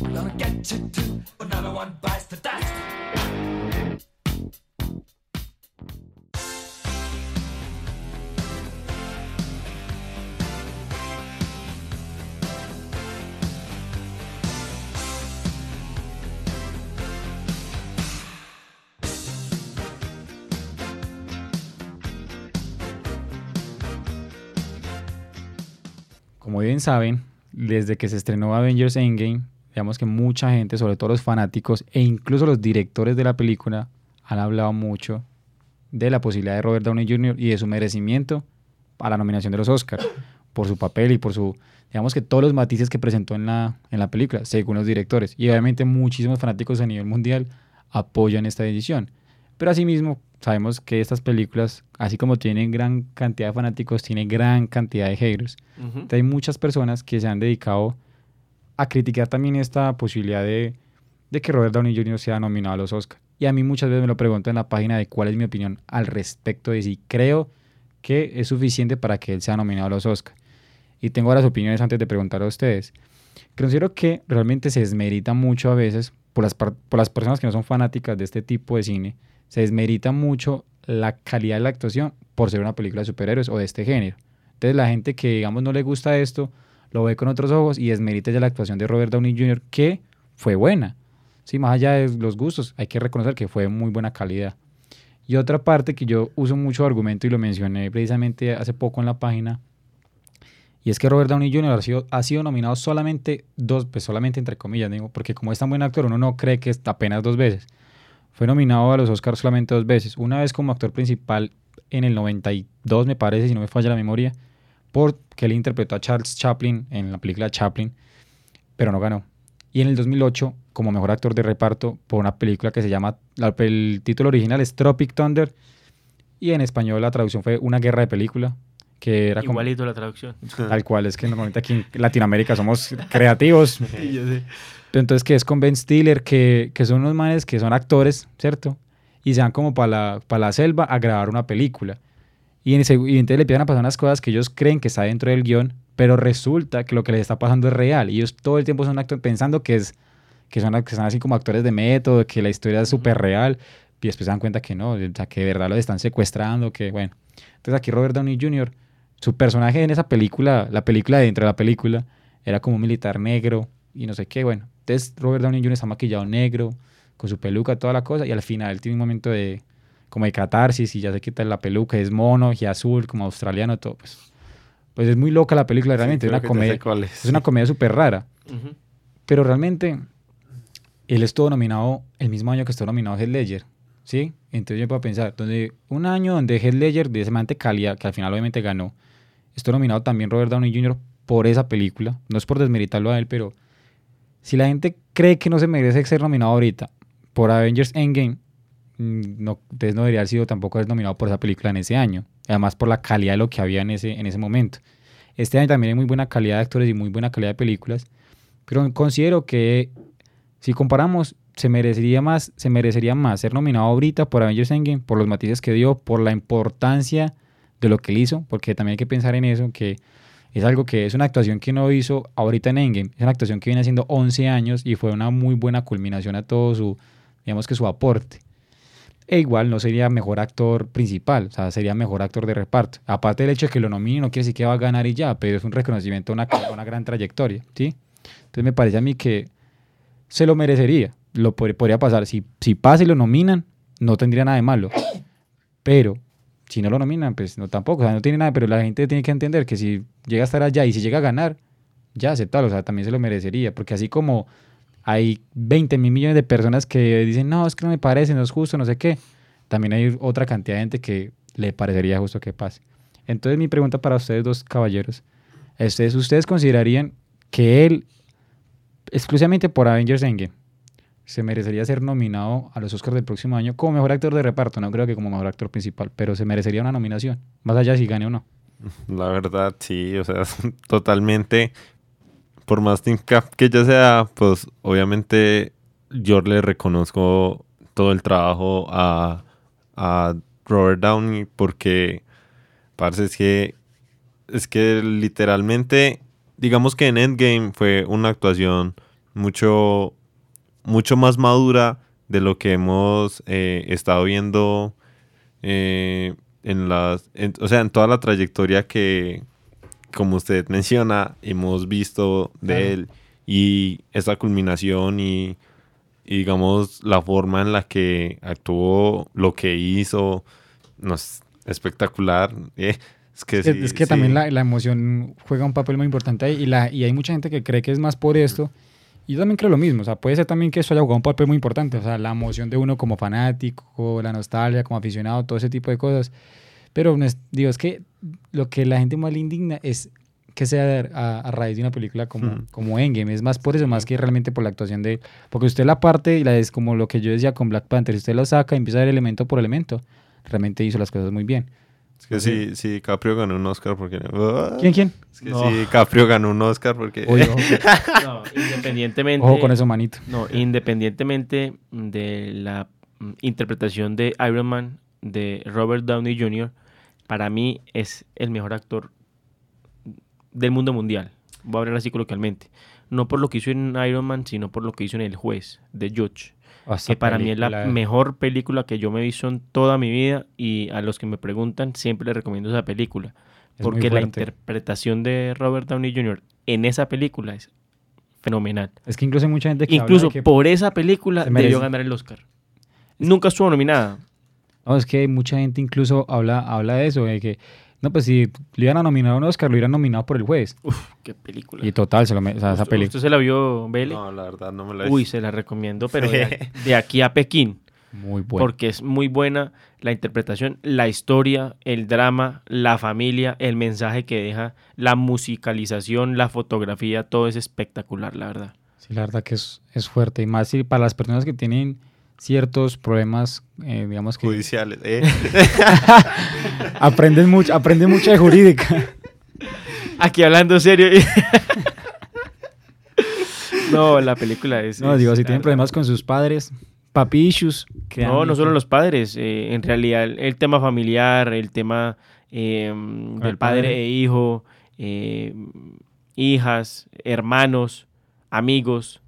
gonna get you too. Another one the dust. Como bien saben, desde que se estrenó Avengers Endgame, digamos que mucha gente, sobre todo los fanáticos e incluso los directores de la película, han hablado mucho de la posibilidad de Robert Downey Jr. y de su merecimiento a la nominación de los Oscars por su papel y por su, digamos que todos los matices que presentó en la, en la película, según los directores. Y obviamente muchísimos fanáticos a nivel mundial apoyan esta decisión. Pero asimismo, sabemos que estas películas, así como tienen gran cantidad de fanáticos, tienen gran cantidad de haters. Ujú. Entonces, hay muchas personas que se han dedicado a criticar también esta posibilidad de, de que Robert Downey Jr. sea nominado a los Oscars. Y a mí muchas veces me lo pregunto en la página de cuál es mi opinión al respecto de si creo que es suficiente para que él sea nominado a los Oscars. Y tengo varias opiniones antes de preguntar a ustedes. Considero que realmente se desmerita mucho a veces por las, par- por las personas que no son fanáticas de este tipo de cine, se desmerita mucho la calidad de la actuación por ser una película de superhéroes o de este género. Entonces la gente que digamos no le gusta esto, lo ve con otros ojos y desmerita ya la actuación de Robert Downey Jr. que fue buena. Sí, más allá de los gustos, hay que reconocer que fue muy buena calidad. Y otra parte que yo uso mucho argumento y lo mencioné precisamente hace poco en la página, y es que Robert Downey Jr. ha sido, ha sido nominado solamente dos, pues solamente entre comillas, digo, porque como es tan buen actor, uno no cree que es apenas dos veces. Fue nominado a los Oscars solamente dos veces. Una vez como actor principal en el 92, me parece, si no me falla la memoria, porque él interpretó a Charles Chaplin en la película Chaplin, pero no ganó. Y en el 2008, como mejor actor de reparto por una película que se llama, la- el título original es Tropic Thunder, y en español la traducción fue Una guerra de película, que era como, Igualito la traducción. tal cual, es que normalmente aquí en Latinoamérica somos creativos. Pero entonces que es con Ben Stiller, que, que son unos manes que son actores, ¿cierto? Y se van como para la, pa' la selva a grabar una película. Y, en ese- y entonces le empiezan a pasar unas cosas que ellos creen que está dentro del guion, pero resulta que lo que les está pasando es real. Y ellos todo el tiempo son actores pensando que, es, que, son, que son así como actores de método, que la historia es súper real. Y después se dan cuenta que no, o sea, que de verdad los están secuestrando, que bueno. Entonces aquí Robert Downey Jr., su personaje en esa película, la película dentro de la película, era como un militar negro y no sé qué, bueno. Entonces Robert Downey Jr. está maquillado negro, con su peluca, toda la cosa, y al final tiene un momento de como de catarsis y ya se quita la peluca, es mono y azul, como australiano, todo. Pues, pues es muy loca la película realmente, es, una comedia, es una comedia súper rara. Ujú. Pero realmente, él estuvo nominado el mismo año que estuvo nominado Heath Ledger, ¿sí? Entonces yo puedo pensar, donde un año donde Heath Ledger, de ese mante calidad, que al final obviamente ganó, estuvo nominado también Robert Downey Jr. por esa película. No es por desmeritarlo a él, pero si la gente cree que no se merece ser nominado ahorita por Avengers Endgame, mm, no, entonces no debería haber sido tampoco nominado por esa película en ese año. Además por la calidad de lo que había en ese, en ese momento. Este año también hay muy buena calidad de actores y muy buena calidad de películas. Pero considero que si comparamos, se merecería más, se merecería más ser nominado ahorita por Avengers Endgame, por los matices que dio, por la importancia de lo que él hizo, porque también hay que pensar en eso, que es algo que es una actuación que no hizo ahorita en Endgame, es una actuación que viene haciendo 11 años y fue una muy buena culminación a todo su, digamos que su aporte. E igual no sería mejor actor principal, o sea, sería mejor actor de reparto. Aparte del hecho de que lo nomine, no quiere decir que va a ganar y ya, pero es un reconocimiento a una, a una gran trayectoria, ¿sí? Entonces me parece a mí que se lo merecería, lo pod- podría pasar. Si, si pasa y lo nominan, no tendría nada de malo. Pero si no lo nominan, pues no tampoco, o sea, no tiene nada, pero la gente tiene que entender que si llega a estar allá y si llega a ganar, ya aceptarlo, o sea, también se lo merecería, porque así como hay 20 mil millones de personas que dicen, no, es que no me parece, no es justo, no sé qué, también hay otra cantidad de gente que le parecería justo que pase. Entonces mi pregunta para ustedes dos caballeros, es, ¿ustedes considerarían que él, exclusivamente por Avengers Endgame, se merecería ser nominado a los Oscars del próximo año como mejor actor de reparto? No creo que como mejor actor principal, pero se merecería una nominación, más allá de si gane o no. La verdad, sí, o sea, totalmente. Por más Team Cap que ya sea, pues obviamente yo le reconozco todo el trabajo a, a Robert Downey porque parece es que es que literalmente digamos que en Endgame fue una actuación mucho mucho más madura de lo que hemos eh, estado viendo eh, en las en- o sea en toda la trayectoria que como usted menciona hemos visto de Claro. él y esa culminación y, y, digamos la forma en la que actuó lo que hizo no es espectacular eh, es que, Es que, sí, es que sí. también la, la emoción juega un papel muy importante ahí y, la, y hay mucha gente que cree que es más por esto Y yo también creo lo mismo, o sea, puede ser también que eso haya jugado un papel muy importante, o sea, la emoción de uno como fanático, la nostalgia como aficionado, todo ese tipo de cosas. Pero no es- digo, es que lo que la gente más le indigna es que sea a, a raíz de una película como, Hmm. como Endgame. Es más por eso, más que realmente por la actuación de... Porque usted la parte, y la es como lo que yo decía con Black Panther, usted lo saca y empieza a ver elemento por elemento, realmente hizo las cosas muy bien. Es que si, si Caprio ganó un Oscar, porque no? ¿Quién, quién? Es que No. si Caprio ganó un Oscar, porque Oye, ojo, No, independientemente. ojo con eso, manito. No, independientemente de la mm, interpretación de Iron Man de Robert Downey Jr., para mí es el mejor actor del mundo mundial. Voy a hablar así coloquialmente. No por lo que hizo en Iron Man, sino por lo que hizo en El Juez, de Judge. Que para mí es la mejor película que yo me he visto en toda mi vida y a los que me preguntan siempre les recomiendo esa película. Es Porque la interpretación de Robert Downey Jr. en esa película es fenomenal. Es que incluso hay mucha gente que habla Incluso de que- por esa película debió ganar el Oscar. Nunca estuvo nominada. No, es que mucha gente incluso habla, habla de eso, de que, no, pues si le iban a nominar a un Oscar, lo hubieran nominado por el juez. Uf, qué película. Y total, se lo me- o sea, esa ¿Usted, película. usted se la vio, Bele? No, la verdad no me la he Uy, se la recomiendo, pero de, de aquí a Pekín. Muy buena. Porque es muy buena la interpretación, la historia, el drama, la familia, el mensaje que deja, la musicalización, la fotografía, todo es espectacular, la verdad. Sí, la verdad que es, es fuerte. Y más si para las personas que tienen ciertos problemas, eh, digamos que Judiciales. eh. aprenden mucho, aprenden mucho de jurídica. Aquí hablando serio. no, la película es. No, es, digo, si tienen problemas con sus padres, papi issues. No, créanme no solo los padres. eh, en realidad, el, tema familiar, el tema eh, del el padre padre. e hijo, eh, hijas, hermanos, amigos,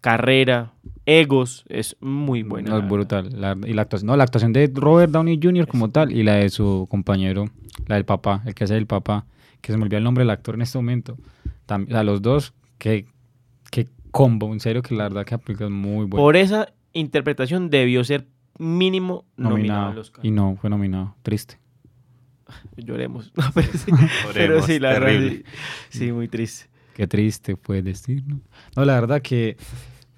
carrera, egos, es muy buena. No, la es verdad. brutal. La, y la actuación, no, la actuación de Robert Downey Jr. como tal y la de su compañero, la del papá, el que hace el papá, que se me olvidó el nombre del actor en este momento. Tam- o sea, los dos, qué, qué combo, en serio que la verdad que la película es muy buena. Por esa interpretación debió ser mínimo nominado, nominado. al Oscar. Y no, fue nominado. Triste. Lloremos. No, pero sí, pero Oremos, sí, la verdad, terrible. sí, sí, muy triste. Qué triste fue decirlo. No, la verdad que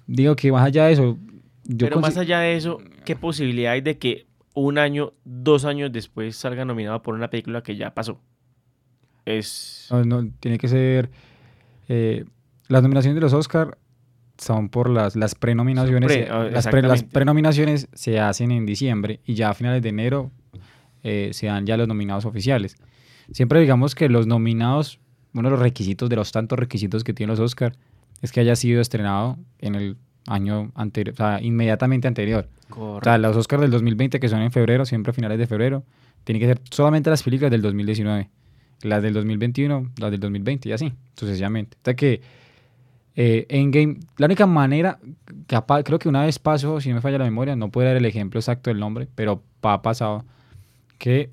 digo que más allá de eso, yo Pero más allá de eso, ¿qué posibilidad hay de que un año, dos años después salga nominado por una película que ya pasó? Es... no, no, tiene que ser eh, las nominaciones de los Oscar son por las, las prenominaciones. Pre- las, pre- las prenominaciones se hacen en diciembre y ya a finales de enero eh, se dan ya los nominados oficiales. Siempre digamos que los nominados, uno de los requisitos, de los tantos requisitos que tienen los Oscar, es que haya sido estrenado en el año anterior, o sea, inmediatamente anterior. O sea, los Oscars del 2020, que son en febrero, siempre a finales de febrero, tienen que ser solamente las películas del 2019. Las del 2021, las del 2020 y así, sucesivamente. O sea que eh, Endgame, la única manera, capaz, creo que una vez pasó, si no me falla la memoria, no puedo dar el ejemplo exacto del nombre, pero ha pasado que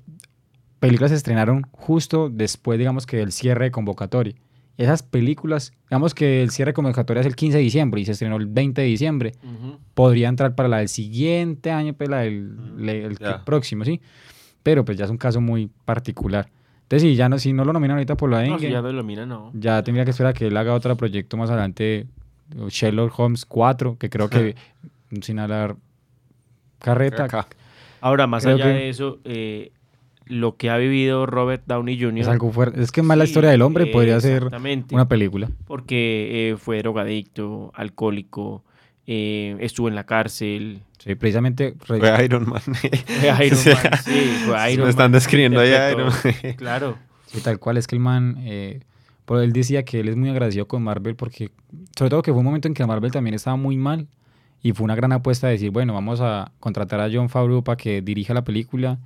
películas se estrenaron justo después, digamos que del cierre de convocatoria. Esas películas, digamos que el cierre de convocatoria es el 15 de diciembre y se estrenó el 20 de diciembre Ujú. podría entrar para la del siguiente año, pues la del el ya. próximo, ¿sí? Pero pues ya es un caso muy particular. Entonces, si ya no, si no lo nominan ahorita por la No, dengue, si ya, ya no lo mira, no. tendría que esperar a que él haga otro proyecto más adelante, Sherlock Holmes 4, que creo que, sin hablar carreta, Acá. Ahora, más Creo allá que- de eso, eh, lo que ha vivido Robert Downey Jr. es algo fuerte. Es que más la Sí, historia del hombre eh, podría ser una película. Porque eh, fue drogadicto, alcohólico, eh, estuvo en la cárcel. Sí, precisamente... re- Fue Iron Man. Fue Iron Man, sí, fue Iron Me están Man. describiendo ahí Iron Man. Claro. Sí, tal cual, es que el man, eh, pero él decía que él es muy agradecido con Marvel porque, sobre todo que fue un momento en que Marvel también estaba muy mal y fue una gran apuesta de decir, bueno, vamos a contratar a John Favreau para que dirija la película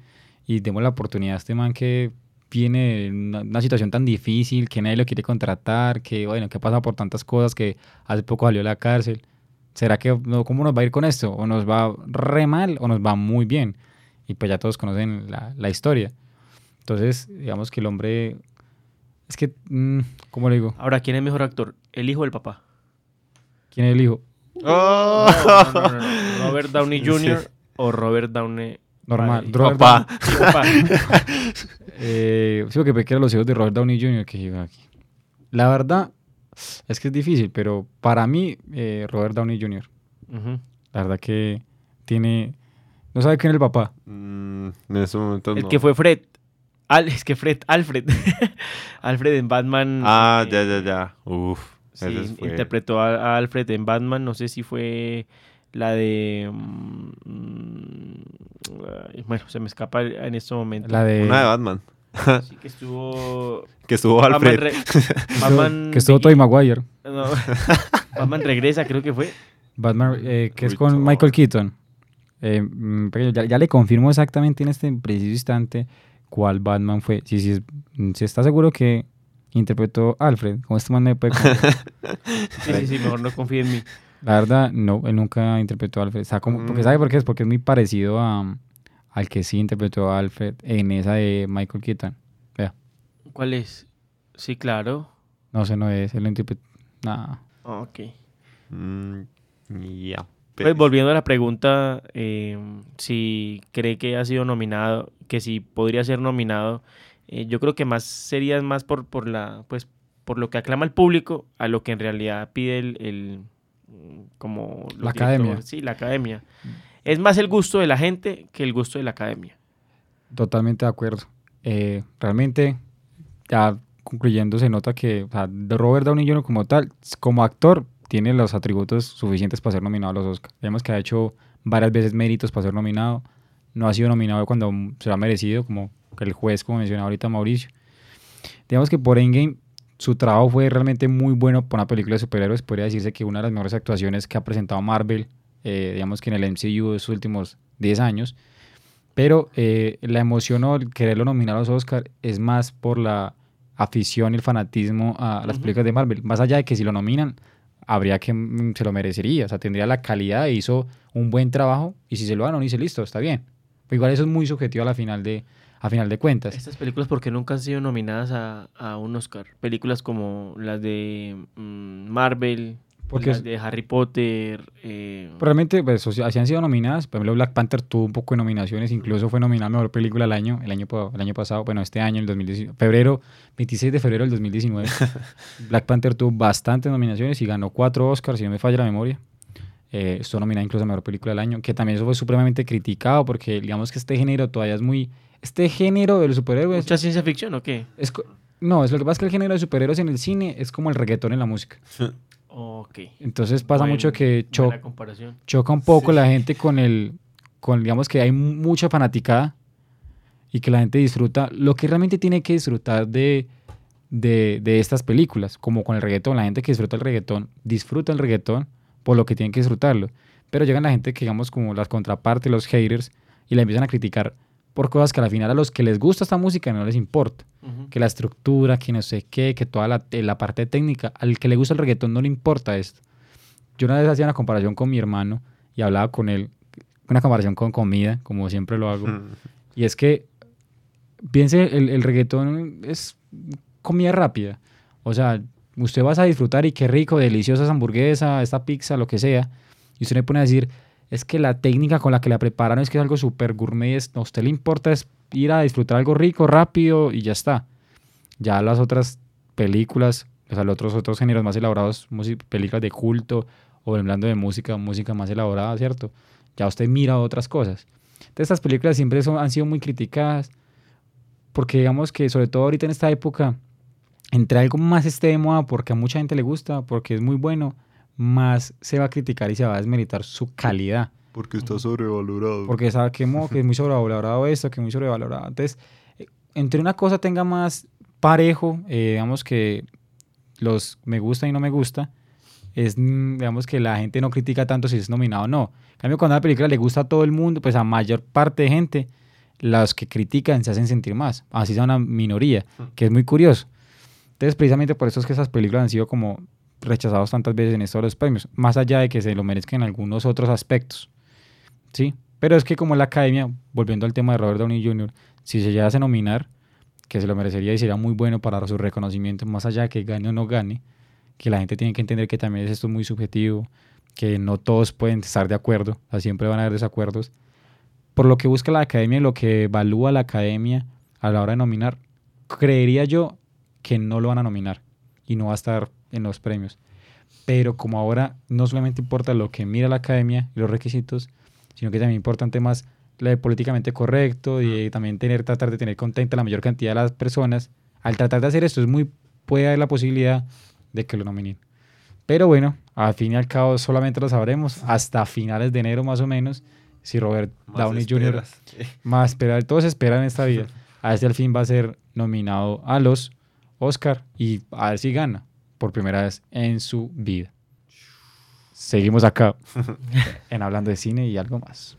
y demos la oportunidad a este man que viene en una, una situación tan difícil, que nadie lo quiere contratar, que bueno, que pasa por tantas cosas, que hace poco salió de la cárcel. ¿Será que, no, cómo nos va a ir con esto? ¿O nos va re mal o nos va muy bien? Y pues ya todos conocen la, la historia. Entonces, digamos que el hombre. Es que, mm, ¿cómo le digo? Ahora, ¿quién es mejor actor? ¿El hijo o el papá? ¿Quién es el hijo? ¡Oh! No, no, no, no. ¿Robert Downey Jr. o Robert Downey Normal. padre? Robert Papá. Papá. Eh, sí, porque que eran los hijos de Robert Downey Jr. que iba aquí. La verdad, Es que es difícil, pero para mí, eh, Robert Downey Jr. Ujú. La verdad que tiene... No sabe quién es el papá. Mm, en ese momento El no. que fue Fred. Al, es que Fred, Alfred. Alfred en Batman. Ah, eh, ya, ya, ya. Uf. Sí, ese fue- interpretó a, a Alfred en Batman. No sé si fue la de. mm, ay, bueno, se me escapa en este momento. La de... Una de Batman. Sí, que estuvo. Que estuvo Batman, Alfred. re- Batman que estuvo Tobey Maguire. no, Batman regresa, creo que fue. Batman, eh, que es con. Michael Keaton. Eh, mm, pero ya, ya le confirmo exactamente en este preciso instante cuál Batman fue. Si, si, mm, si está seguro que interpretó Alfred, como este man me puede. Sí, sí, sí, mejor no confíe en mí. La verdad, no, él nunca interpretó a Alfred. Como, porque Mm. ¿Sabe por qué? Es porque es muy parecido a, al que sí interpretó a Alfred en esa de Michael Keaton. Vea, ¿Cuál es? Sí, claro. no sé, no es, él lo interpretó. Nah. Ah, ok. Mm, ya. Pues volviendo a la pregunta, eh, si cree que ha sido nominado, que si podría ser nominado, eh, yo creo que más sería más por, por la, pues, por lo que aclama el público a lo que en realidad pide el, el, como La academia. Sí, la academia. Es más el gusto de la gente que el gusto de la academia. Totalmente de acuerdo. Eh, realmente, ya concluyendo, se nota que o sea, Robert Downey Jr. como tal, como actor, tiene los atributos suficientes para ser nominado a los Oscars. Vemos que ha hecho varias veces méritos para ser nominado. No ha sido nominado cuando se lo ha merecido, como el juez, como mencionaba ahorita Mauricio. Digamos que por Endgame su trabajo fue realmente muy bueno para una película de superhéroes. Podría decirse que una de las mejores actuaciones que ha presentado Marvel, eh, digamos que en el MCU de sus últimos 10 años. Pero eh, la emoción o el quererlo nominar a los Oscar es más por la afición y el fanatismo a las películas de Marvel. Más allá de que si lo nominan, habría que mm, se lo merecería. O sea, tendría la calidad e hizo un buen trabajo. Y si se lo dan, no dice listo, está bien. Pero igual eso es muy subjetivo a la final de, a final de cuentas. Estas películas, porque nunca han sido nominadas a, a un Oscar? Películas como las de mm, Marvel, Porque las de Harry Potter. eh, Realmente, pues, o sea, así han sido nominadas. Por ejemplo, Black Panther tuvo un poco de nominaciones. Incluso fue nominada a Mejor Película el año, el año, el año pasado. Bueno, este año, el 2019. Febrero, 26 de febrero del 2019. Black Panther tuvo bastantes nominaciones y ganó cuatro Oscars, si no me falla la memoria. Eh, estuvo nominada incluso a Mejor Película del año. Que también eso fue supremamente criticado porque, digamos que este género todavía es muy... Este género de los superhéroes... ¿Mucha ciencia ficción o qué? Es, no, es lo que pasa es que el género de superhéroes en el cine es como el reggaetón en la música. Ok. Entonces pasa Buen- mucho que cho- choca un poco la gente con el, con digamos que hay mucha fanaticada y que la gente disfruta lo que realmente tiene que disfrutar de, de, de estas películas, como con el reggaetón, la gente que disfruta el reggaetón, disfruta el reggaetón por lo que tienen que disfrutarlo, pero llegan la gente que digamos como las contrapartes, los haters, y la empiezan a criticar por cosas que al final a los que les gusta esta música no les importa que la estructura, que no sé qué, que toda la, eh, la parte técnica, al que le gusta el reggaetón no le importa esto. Yo una vez hacía una comparación con mi hermano y hablaba con él, una comparación con comida, como siempre lo hago, y es que, piense, el, el reggaetón es comida rápida. O sea, usted vas a disfrutar y qué rico, deliciosa esa hamburguesa, esta pizza, lo que sea, y usted le pone a decir, es que la técnica con la que la preparan es que es algo súper gourmet, es- a usted le importa es ir a disfrutar algo rico, rápido y ya está. Ya las otras películas, o sea, los otros, otros géneros más elaborados, películas de culto o hablando de música, música más elaborada, ¿cierto? Ya usted mira otras cosas. Entonces, estas películas siempre han sido muy criticadas porque digamos que sobre todo ahorita en esta época, entre algo más esté de moda porque a mucha gente le gusta, porque es muy bueno, más se va a criticar y se va a desmeritar su calidad. Porque está sobrevalorado. Porque sabe que, mo- que es muy sobrevalorado esto, que es muy sobrevalorado. Entonces, eh, entre una cosa tenga más parejo, eh, digamos que los me gusta y no me gusta, es, mm, digamos que la gente no critica tanto si es nominado o no. En cambio, cuando una película le gusta a todo el mundo, pues a mayor parte de gente, los que critican se hacen sentir más, así sea una minoría, que es muy curioso. Entonces, precisamente por eso es que esas películas han sido como rechazados tantas veces en estos los premios, más allá de que se lo merezcan en algunos otros aspectos. ¿Sí? Pero es que como la academia, volviendo al tema de Robert Downey Jr., si se llegase a nominar, que se lo merecería y sería muy bueno para su reconocimiento, más allá de que gane o no gane, que la gente tiene que entender que también es esto muy subjetivo, que no todos pueden estar de acuerdo, o sea, siempre van a haber desacuerdos. Por lo que busca la academia y lo que evalúa la academia a la hora de nominar, creería yo que no lo van a nominar y no va a estar en los premios. Pero como ahora no solamente importa lo que mira la academia y los requisitos, sino que también importante más lo de políticamente correcto y también tener, tratar de tener contenta la mayor cantidad de las personas. Al tratar de hacer esto es muy, puede haber la posibilidad de que lo nominen. Pero bueno, al fin y al cabo solamente lo sabremos hasta finales de enero más o menos si Robert Más Downey Jr. esperas. más esperar, todos esperan esta vida. A si al fin va a ser nominado a los Oscar y a ver si gana por primera vez en su vida. Seguimos acá en hablando de cine y algo más.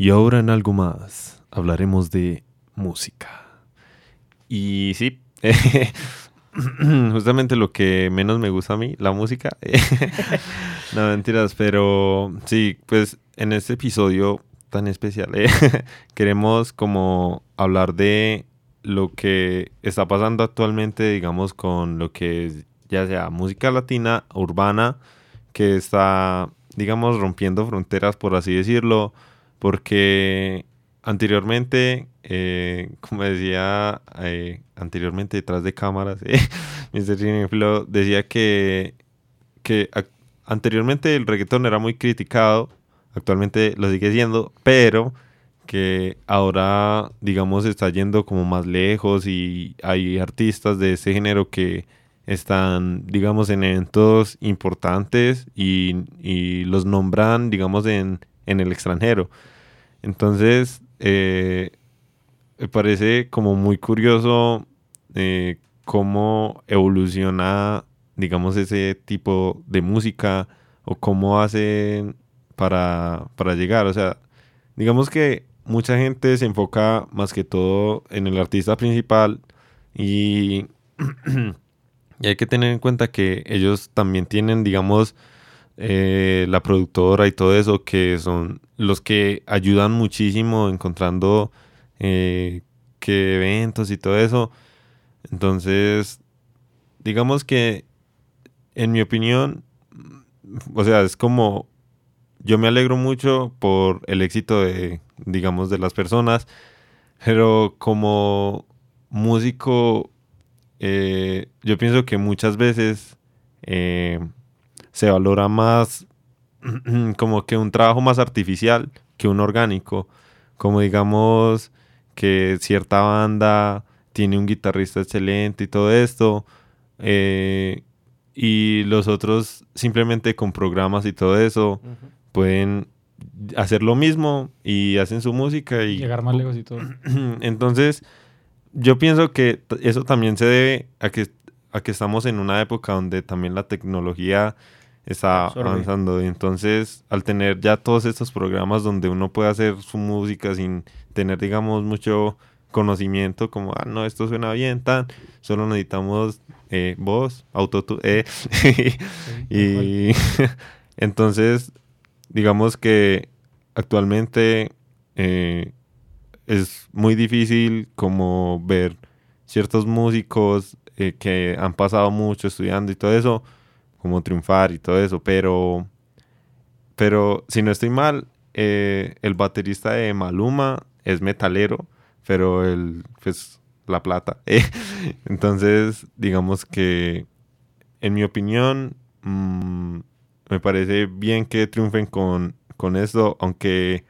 Y ahora en algo más hablaremos de música. Y sí, justamente lo que menos me gusta a mí, la música. no, mentiras, pero sí, pues en este episodio tan especial eh, queremos como hablar de lo que está pasando actualmente, digamos, con lo que es ya sea música latina, urbana, que está, digamos, rompiendo fronteras, por así decirlo, porque anteriormente, eh, como decía eh, anteriormente detrás de cámaras, eh, Mr. Cinefilo decía que, que anteriormente el reggaetón era muy criticado, actualmente lo sigue siendo, pero que ahora, digamos, está yendo como más lejos y hay artistas de este género que están, digamos, en eventos importantes y, y los nombran, digamos, en, en el extranjero. Entonces, eh, me parece como muy curioso eh, cómo evoluciona, digamos, ese tipo de música o cómo hacen para, para llegar. O sea, digamos que mucha gente se enfoca más que todo en el artista principal y, y hay que tener en cuenta que ellos también tienen, digamos, eh, la productora y todo eso, que son los que ayudan muchísimo encontrando eh, que eventos y todo eso. Entonces, digamos que, en mi opinión, o sea, es como, yo me alegro mucho por el éxito de, digamos, de las personas, pero como músico, eh, yo pienso que muchas veces eh, se valora más como que un trabajo más artificial que un orgánico. Como digamos que cierta banda tiene un guitarrista excelente y todo esto. eh, y los otros simplemente con programas y todo eso pueden hacer lo mismo y hacen su música y Llegar más lejos y todo. entonces, yo pienso que eso también se debe a que, a que estamos en una época donde también la tecnología está Absorbe. avanzando. Y entonces, al tener ya todos estos programas donde uno puede hacer su música sin tener, digamos, mucho conocimiento, como, ah, no, esto suena bien, tan, solo necesitamos eh, voz, autotune, eh, y entonces, digamos que actualmente eh, es muy difícil como ver ciertos músicos eh, que han pasado mucho estudiando y todo eso, como triunfar y todo eso, pero, pero si no estoy mal, eh, el baterista de Maluma es metalero, pero el, pues, la plata. eh. Entonces, digamos que, en mi opinión, mm, me parece bien que triunfen con, con esto, aunque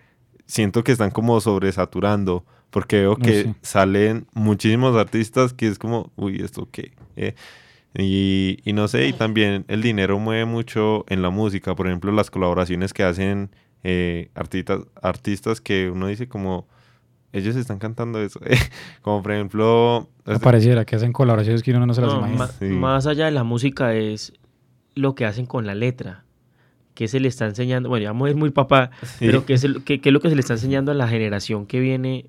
siento que están como sobresaturando, porque veo No que salen muchísimos artistas que es como, uy, ¿esto qué? Eh, y, y no sé, y también el dinero mueve mucho en la música, por ejemplo, las colaboraciones que hacen eh, artistas, artistas que uno dice como, ellos están cantando eso, eh, como por ejemplo... Me pareciera que hacen colaboraciones que uno no se las No, imagina. Sí. Más allá de la música es lo que hacen con la letra. Que se le está enseñando, bueno, ya vamos a ir muy papá, pero ¿qué es, el- qué- qué es lo que se le está enseñando a la generación que viene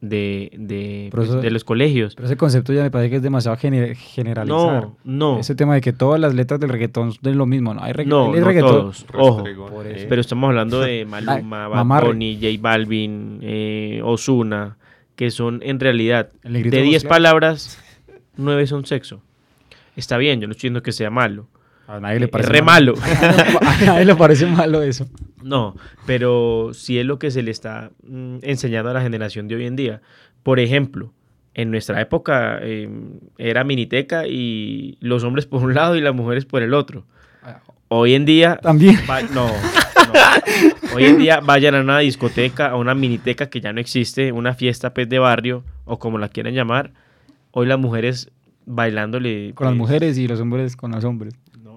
de, de, pues, eso- de los colegios? Pero ese concepto ya me parece que es demasiado gener- generalizar. No, no, Ese tema de que todas las letras del reggaetón son lo mismo, ¿no? Hay, regga- no, hay no reggaetón. todos, ojo. Eso. Pero estamos hablando de Maluma, Bad. Bunny, J Balvin, eh, Ozuna, que son en realidad de 10 musical. palabras, 9 son sexo. Está bien, yo no estoy diciendo que sea malo. A nadie le Es parece re malo. A nadie le parece malo eso. No, pero sí es lo que se le está mm, enseñando a la generación de hoy en día. Por ejemplo, en nuestra época eh, era miniteca y los hombres por un lado y las mujeres por el otro. Hoy en día También. Va- no, no. Hoy en día vayan a una discoteca, a una miniteca que ya no existe, una fiesta pues, de barrio o como la quieran llamar. Hoy las mujeres bailándole. Con las pues, mujeres y los hombres con los hombres.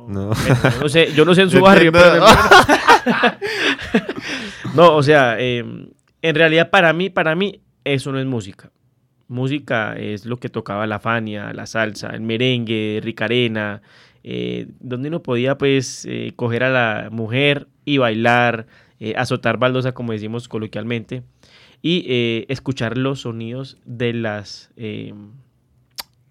No, bueno, yo no sé, yo no sé en su Yo barrio. pero no, o sea, eh, en realidad para mí, para mí, eso no es música. Música es lo que tocaba la Fania, la salsa, el merengue, Ricarena, eh, donde uno podía pues eh, coger a la mujer y bailar, eh, azotar baldosa como decimos coloquialmente, y escuchar los sonidos de las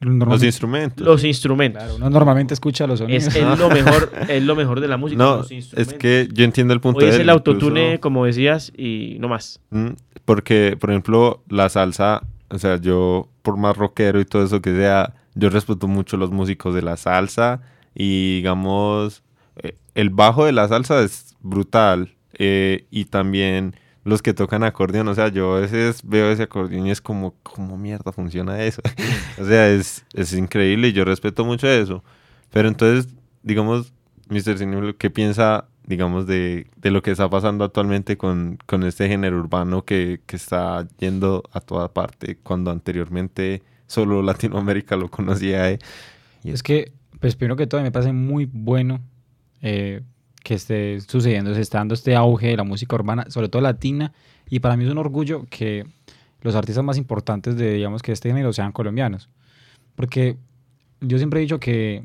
Los instrumentos. los instrumentos. claro, uno normalmente escucha los sonidos. Es, es lo mejor, es lo mejor de la música. no, los es que yo entiendo el punto Hoy de es él, el autotune, incluso- como decías, y no más. Mm, Porque, por ejemplo, la salsa, o sea, yo, por más rockero y todo eso que sea, yo respeto mucho los músicos de la salsa y, digamos, eh, el bajo de la salsa es brutal eh, y también los que tocan acordeón, o sea, yo a veces veo ese acordeón y es como, ¿cómo mierda funciona eso? o sea, es, es increíble y yo respeto mucho eso. Pero entonces, digamos, Mr. Cinéfilo, ¿qué piensa, digamos, de, de lo que está pasando actualmente con, con este género urbano que, que está yendo a toda parte cuando anteriormente solo Latinoamérica lo conocía? eh? Y Es que, pues primero que todo, me parece muy bueno eh, que esté sucediendo, se está dando este auge de la música urbana, sobre todo latina, y para mí es un orgullo que los artistas más importantes de, digamos, que este género sean colombianos. Porque yo siempre he dicho que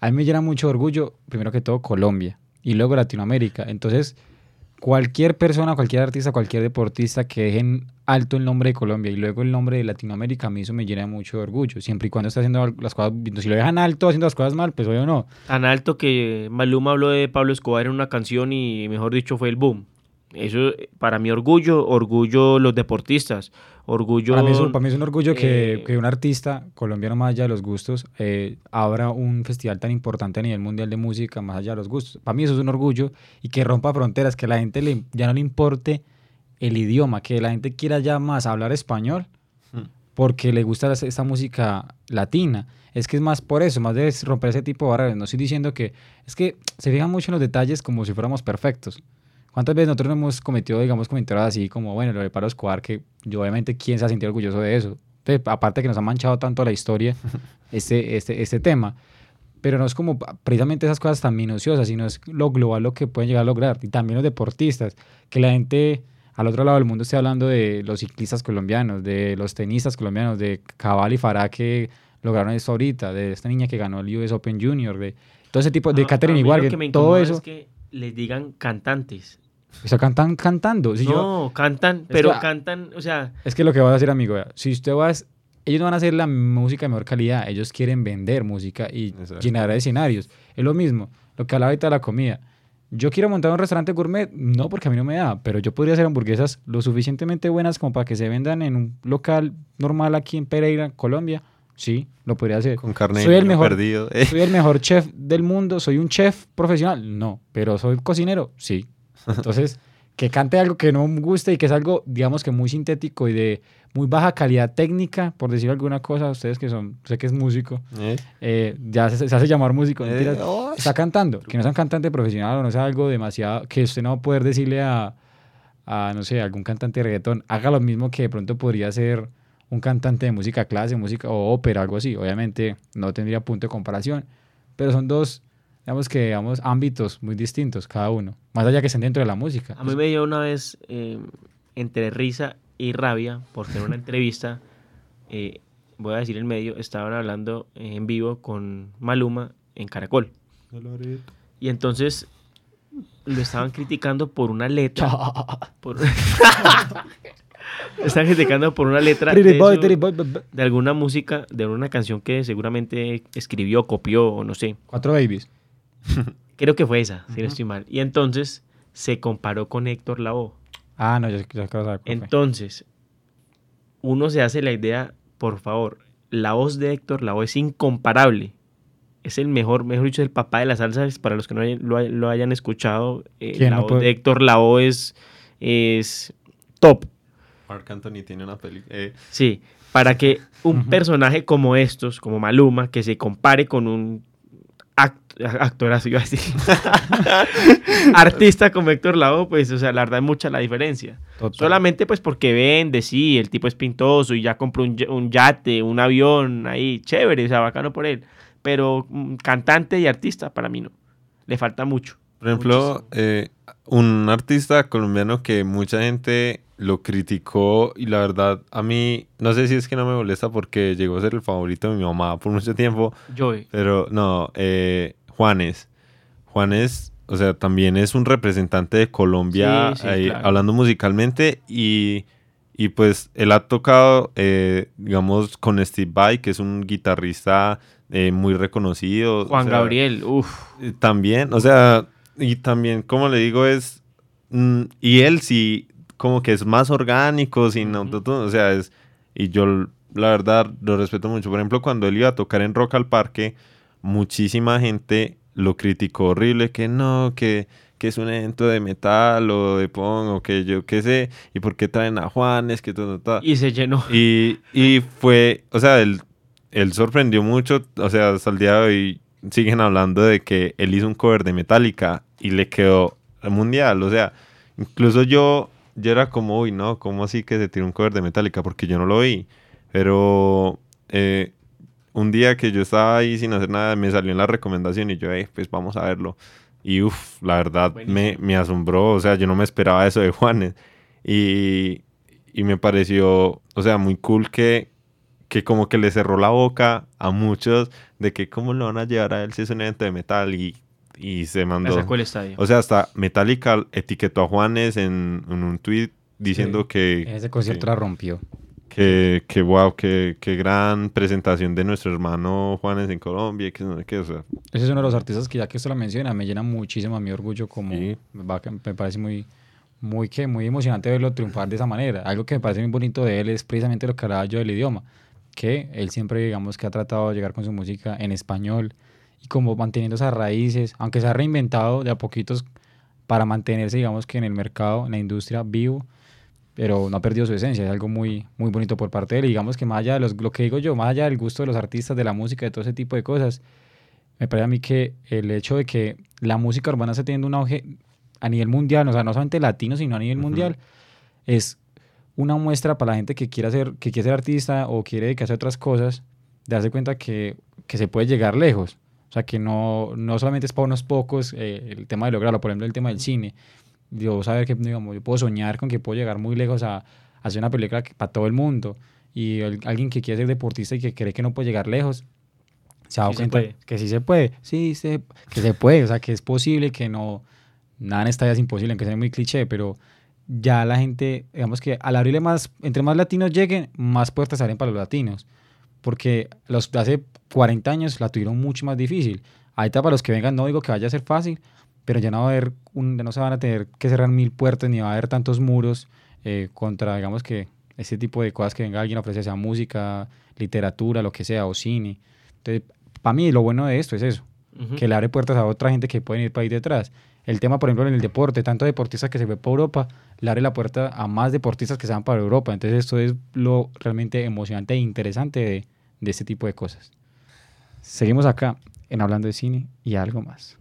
a mí me llena mucho orgullo, primero que todo, Colombia, y luego Latinoamérica. Entonces, cualquier persona, cualquier artista, cualquier deportista que dejen alto el nombre de Colombia y luego el nombre de Latinoamérica, a mí eso me llena mucho de orgullo, siempre y cuando esté haciendo las cosas, si lo dejan alto haciendo las cosas mal, pues obvio no. Tan alto que Maluma habló de Pablo Escobar en una canción y, mejor dicho, fue el boom. Eso, para mí, orgullo, orgullo los deportistas, orgullo... Para mí, es un, para mí es un orgullo que, eh, que un artista colombiano, más allá de los gustos, eh, abra un festival tan importante a nivel mundial de música, más allá de los gustos. Para mí eso es un orgullo y que rompa fronteras, que a la gente le, ya no le importe el idioma, que la gente quiera ya más hablar español Hmm. porque le gusta esa- esta música latina. Es que es más por eso, más de romper ese tipo de barreras. No estoy diciendo que... Es que se fijan mucho en los detalles como si fuéramos perfectos. ¿Cuántas veces nosotros no hemos cometido, digamos, comentarios así como, bueno, lo de Pablo Escobar, que yo obviamente, ¿quién se ha sentido orgulloso de eso? Entonces, aparte que nos ha manchado tanto la historia, este, este, este tema. Pero no es como precisamente esas cosas tan minuciosas, sino es lo global lo que pueden llegar a lograr. Y también los deportistas, que la gente al otro lado del mundo esté hablando de los ciclistas colombianos, de los tenistas colombianos, de Cabal y Farah que lograron esto ahorita, de esta niña que ganó el US Open Junior, de todo ese tipo, de A- Catherine igual, todo eso. es que les digan cantantes. O sea, cantan cantando. Si yo, no, cantan, pero que- cantan, o sea, es que lo que voy a decir, amigo, si usted va a, ellos no van a hacer la música de mejor calidad, ellos quieren vender música y Exacto. llenar escenarios. Es lo mismo, lo que hablaba ahorita de la comida. Yo quiero montar un restaurante gourmet, no porque a mí no me da, pero yo podría hacer hamburguesas lo suficientemente buenas como para que se vendan en un local normal aquí en Pereira, Colombia. Sí, lo podría hacer. Con carne Soy el mejor. perdido. eh. ¿Soy el mejor chef del mundo? ¿Soy un chef profesional? No. ¿Pero soy cocinero? Sí. Entonces, que cante algo que no me guste y que es algo, digamos que muy sintético y de muy baja calidad técnica, por decir alguna cosa, ustedes que son, sé que es músico, ¿Eh? eh, ya se, se hace llamar músico, Eh, mentiras, oh, está cantando, que no sea un cantante profesional o no sea algo demasiado, que usted no va a poder decirle a, a, no sé, algún cantante de reggaetón, haga lo mismo que de pronto podría ser un cantante de música clásica, música o ópera, algo así. Obviamente no tendría punto de comparación, pero son dos, digamos que, digamos, ámbitos muy distintos cada uno, más allá que estén dentro de la música. A mí me dio una vez eh, entre risa y rabia, porque en una entrevista, eh, voy a decir el medio, estaban hablando en vivo con Maluma en Caracol. Y entonces lo estaban criticando por una letra. por- Lo estaban criticando por una letra de, de alguna música, de una canción que seguramente escribió, copió o no sé. Cuatro babies. Creo que fue esa, si no estoy mal. Y entonces se comparó con Héctor Lavoe. Ah, no, yo ya quiero saber. Entonces, uno se hace la idea, por favor, la voz de Héctor Lavoe es incomparable. Es el mejor, mejor dicho, el papá de las salsas. Para los que no hay- lo, hay- lo hayan escuchado, eh, ¿Quién la no voz puede- de Héctor Lavoe es, es top. Marc Anthony tiene una película. Eh, Sí, para que un personaje como estos, como Maluma, que se compare con un act- actorazo, iba a decir, artista como Héctor Lavoe, pues, o sea, la verdad es mucha la diferencia. Total. Solamente pues porque vende, sí, el tipo es pintoso y ya compró un, un yate, un avión ahí, chévere, o sea, bacano por él. Pero mm, cantante y artista, para mí no. Le falta mucho. Por ejemplo, eh, un artista colombiano que mucha gente lo criticó y la verdad a mí, no sé si es que no me molesta porque llegó a ser el favorito de mi mamá por mucho tiempo, pero no, eh, Juanes. Juanes, o sea, también es un representante de Colombia Sí, sí, ahí, claro. hablando musicalmente y, y pues él ha tocado, eh, digamos, con Steve Vai, que es un guitarrista eh, muy reconocido. o Juan sea, Gabriel, uff. eh, También, o sea, y también, como le digo, es. mm, y él sí, como que es más orgánico, sin o sea, es. Y yo, la verdad, lo respeto mucho. Por ejemplo, cuando él iba a tocar en Rock al Parque, muchísima gente lo criticó horrible, que no, que, que es un evento de metal o de punk o que yo qué sé, y por qué traen a Juanes, que todo, todo. Y se llenó. Y, y fue, o sea, él, él sorprendió mucho, o sea, hasta el día de hoy siguen hablando de que él hizo un cover de Metallica y le quedó mundial, o sea, incluso yo, yo era como, uy, no, ¿cómo así que se tiró un cover de Metallica? Porque yo no lo vi, pero eh, un día que yo estaba ahí sin hacer nada, me salió en la recomendación y yo, eh, pues vamos a verlo. Y uff, la verdad me, asombró, o sea, yo no me esperaba eso de Juanes. Y, y me pareció, o sea, muy cool que, que como que le cerró la boca a muchos de que cómo lo van a llevar a él si es un evento de metal y, y se mandó. sacó el estadio. O sea, hasta Metallica etiquetó a Juanes en, en un tweet diciendo Sí. que, En ese concierto sí. la rompió. Que, que wow, que, que gran presentación de nuestro hermano Juanes en Colombia, que qué, o sea, Ese es uno de los artistas que ya que usted lo menciona, me llena muchísimo a mi orgullo como Sí. me parece muy muy que muy emocionante verlo triunfar de esa manera. Algo que me parece muy bonito de él es precisamente lo que hablaba yo del idioma, que él siempre digamos que ha tratado de llegar con su música en español y como manteniendo esas raíces, aunque se ha reinventado de a poquitos para mantenerse digamos que en el mercado, en la industria vivo, pero no ha perdido su esencia, es algo muy, muy bonito por parte de él. Y digamos que más allá de los, lo que digo yo, más allá del gusto de los artistas, de la música, de todo ese tipo de cosas, me parece a mí que el hecho de que la música urbana esté teniendo un auge a nivel mundial, o sea, no solamente latino, sino a nivel Ujú. mundial, es una muestra para la gente que quiere ser, que quiere ser artista o quiere dedicarse a otras cosas, de darse cuenta que, que se puede llegar lejos. O sea, que no, no solamente es para unos pocos eh, el tema de lograrlo, por ejemplo, el tema del cine. Yo saber que, digamos, yo puedo soñar con que puedo llegar muy lejos a, a hacer una película que- para todo el mundo. Y el- alguien que quiere ser deportista y que cree que no puede llegar lejos, se ha dado Sí se cuenta puede. que sí se puede. Sí, se, que se puede. O sea, que es posible, que no... Nada en esta vida es imposible, aunque sea muy cliché, pero ya la gente, digamos que al abrirle más, entre más latinos lleguen, más puertas se abren para los latinos. Porque los hace 40 años la tuvieron mucho más difícil. Ahorita para los que vengan, no digo que vaya a ser fácil, pero ya no va a haber, un, ya no se van a tener que cerrar mil puertas, ni va a haber tantos muros eh, contra, digamos que, ese tipo de cosas que venga alguien a ofrecer, sea música, literatura, lo que sea, o cine. Entonces, para mí lo bueno de esto es eso. Que le abre puertas a otra gente que puede ir para ahí detrás. El tema, por ejemplo, en el deporte, tanto deportistas que se ve por Europa, le abre la puerta a más deportistas que se van para Europa. Entonces esto es lo realmente emocionante e interesante de, de este tipo de cosas. Seguimos acá en Hablando de Cine y algo más.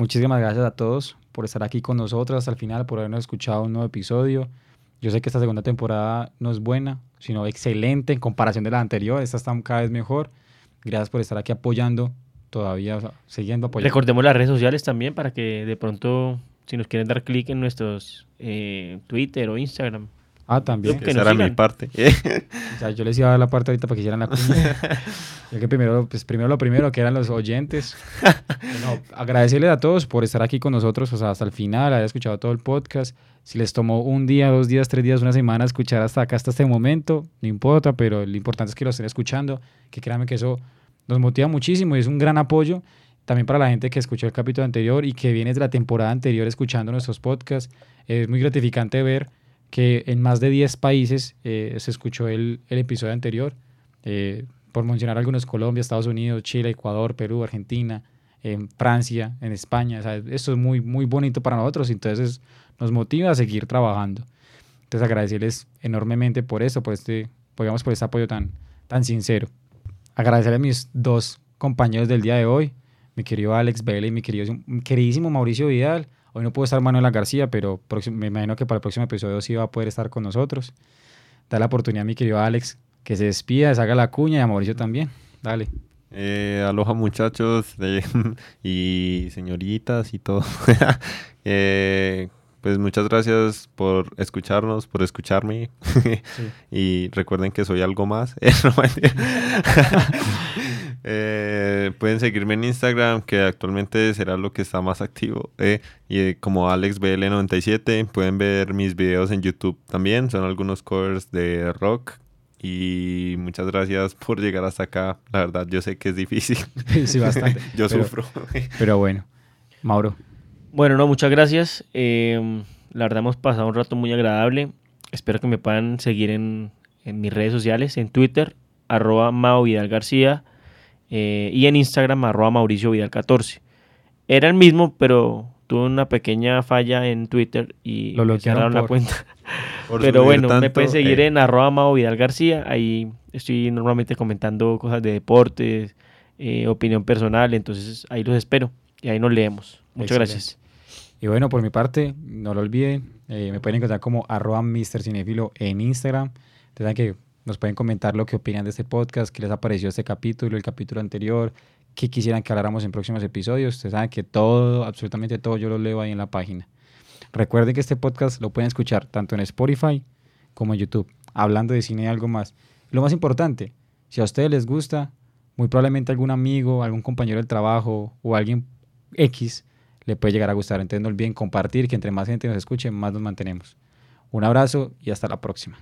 Muchísimas gracias a todos por estar aquí con nosotros hasta el final, por habernos escuchado un nuevo episodio. Yo sé que esta segunda temporada no es buena, sino excelente en comparación de la anterior. Esta está cada vez mejor. Gracias por estar aquí apoyando todavía, siguiendo apoyando. Recordemos las redes sociales también para que de pronto, si nos quieren dar clic en nuestros eh, Twitter o Instagram. Ah, también. que Esa era mi sigan. parte. O sea, yo les iba a dar la parte ahorita para que hicieran la cuña. Que primero, pues primero lo primero, que eran los oyentes. Bueno, agradecerles a todos por estar aquí con nosotros, o sea, hasta el final, haber escuchado todo el podcast. Si les tomó un día, dos días, tres días, una semana escuchar hasta acá, hasta este momento, no importa, pero lo importante es que lo estén escuchando, que créanme que eso nos motiva muchísimo y es un gran apoyo también para la gente que escuchó el capítulo anterior y que viene de la temporada anterior escuchando nuestros podcasts. Es muy gratificante ver que en más de 10 países eh, se escuchó el, el episodio anterior. Eh, por mencionar algunos, Colombia, Estados Unidos, Chile, Ecuador, Perú, Argentina, en Francia, en España. O esto es muy, muy bonito para nosotros, entonces nos motiva a seguir trabajando. Entonces agradecerles enormemente por eso, por este, digamos, por este apoyo tan, tan sincero. Agradecer a mis dos compañeros del día de hoy, mi querido Alex Vélez y mi querido, queridísimo Mauricio Vidal. Hoy no pudo estar Manuela García, pero me imagino que para el próximo episodio sí va a poder estar con nosotros. Da la oportunidad a mi querido Alex que se despida, se haga la cuña y a Mauricio también. Dale. Eh, aloha muchachos eh, y señoritas y todo. Eh, pues muchas gracias por escucharnos, por escucharme. y recuerden que soy algo más. Eh, pueden seguirme en Instagram, que actualmente será lo que está más activo. eh, y eh, como AlexBL97. Pueden ver mis videos en YouTube también. Son algunos covers de rock. Y muchas gracias por llegar hasta acá. La verdad, yo sé que es difícil. sí, bastante. yo Pero- sufro. Pero bueno, Mauro, Bueno, no, muchas gracias. Eh, la verdad hemos pasado un rato muy agradable. Espero que me puedan seguir en, en mis redes sociales, en Twitter, arroba Mao Vidal García, eh, y en Instagram, arroba Mauricio Vidal 14. Era el mismo, pero tuve una pequeña falla en Twitter y Lo bloquearon cerraron la cuenta. Pero bueno, me pueden seguir eh, en arroba Mao Vidal García. Ahí estoy normalmente comentando cosas de deportes, eh, opinión personal. Entonces ahí los espero y ahí nos leemos. Muchas Excelente. gracias. Y bueno, por mi parte, no lo olviden, eh, me pueden encontrar como arroba Mr. Cinefilo en Instagram. Saben que nos pueden comentar lo que opinan de este podcast, qué les ha parecido este capítulo, el capítulo anterior, qué quisieran que habláramos en próximos episodios. Ustedes saben que todo, absolutamente todo, yo lo leo ahí en la página. Recuerden que este podcast lo pueden escuchar tanto en Spotify como en YouTube, hablando de cine y algo más. Lo más importante, si a ustedes les gusta, muy probablemente algún amigo, algún compañero del trabajo o alguien X le puede llegar a gustar. Entonces no olviden compartir, que entre más gente nos escuche, más nos mantenemos. Un abrazo y hasta la próxima.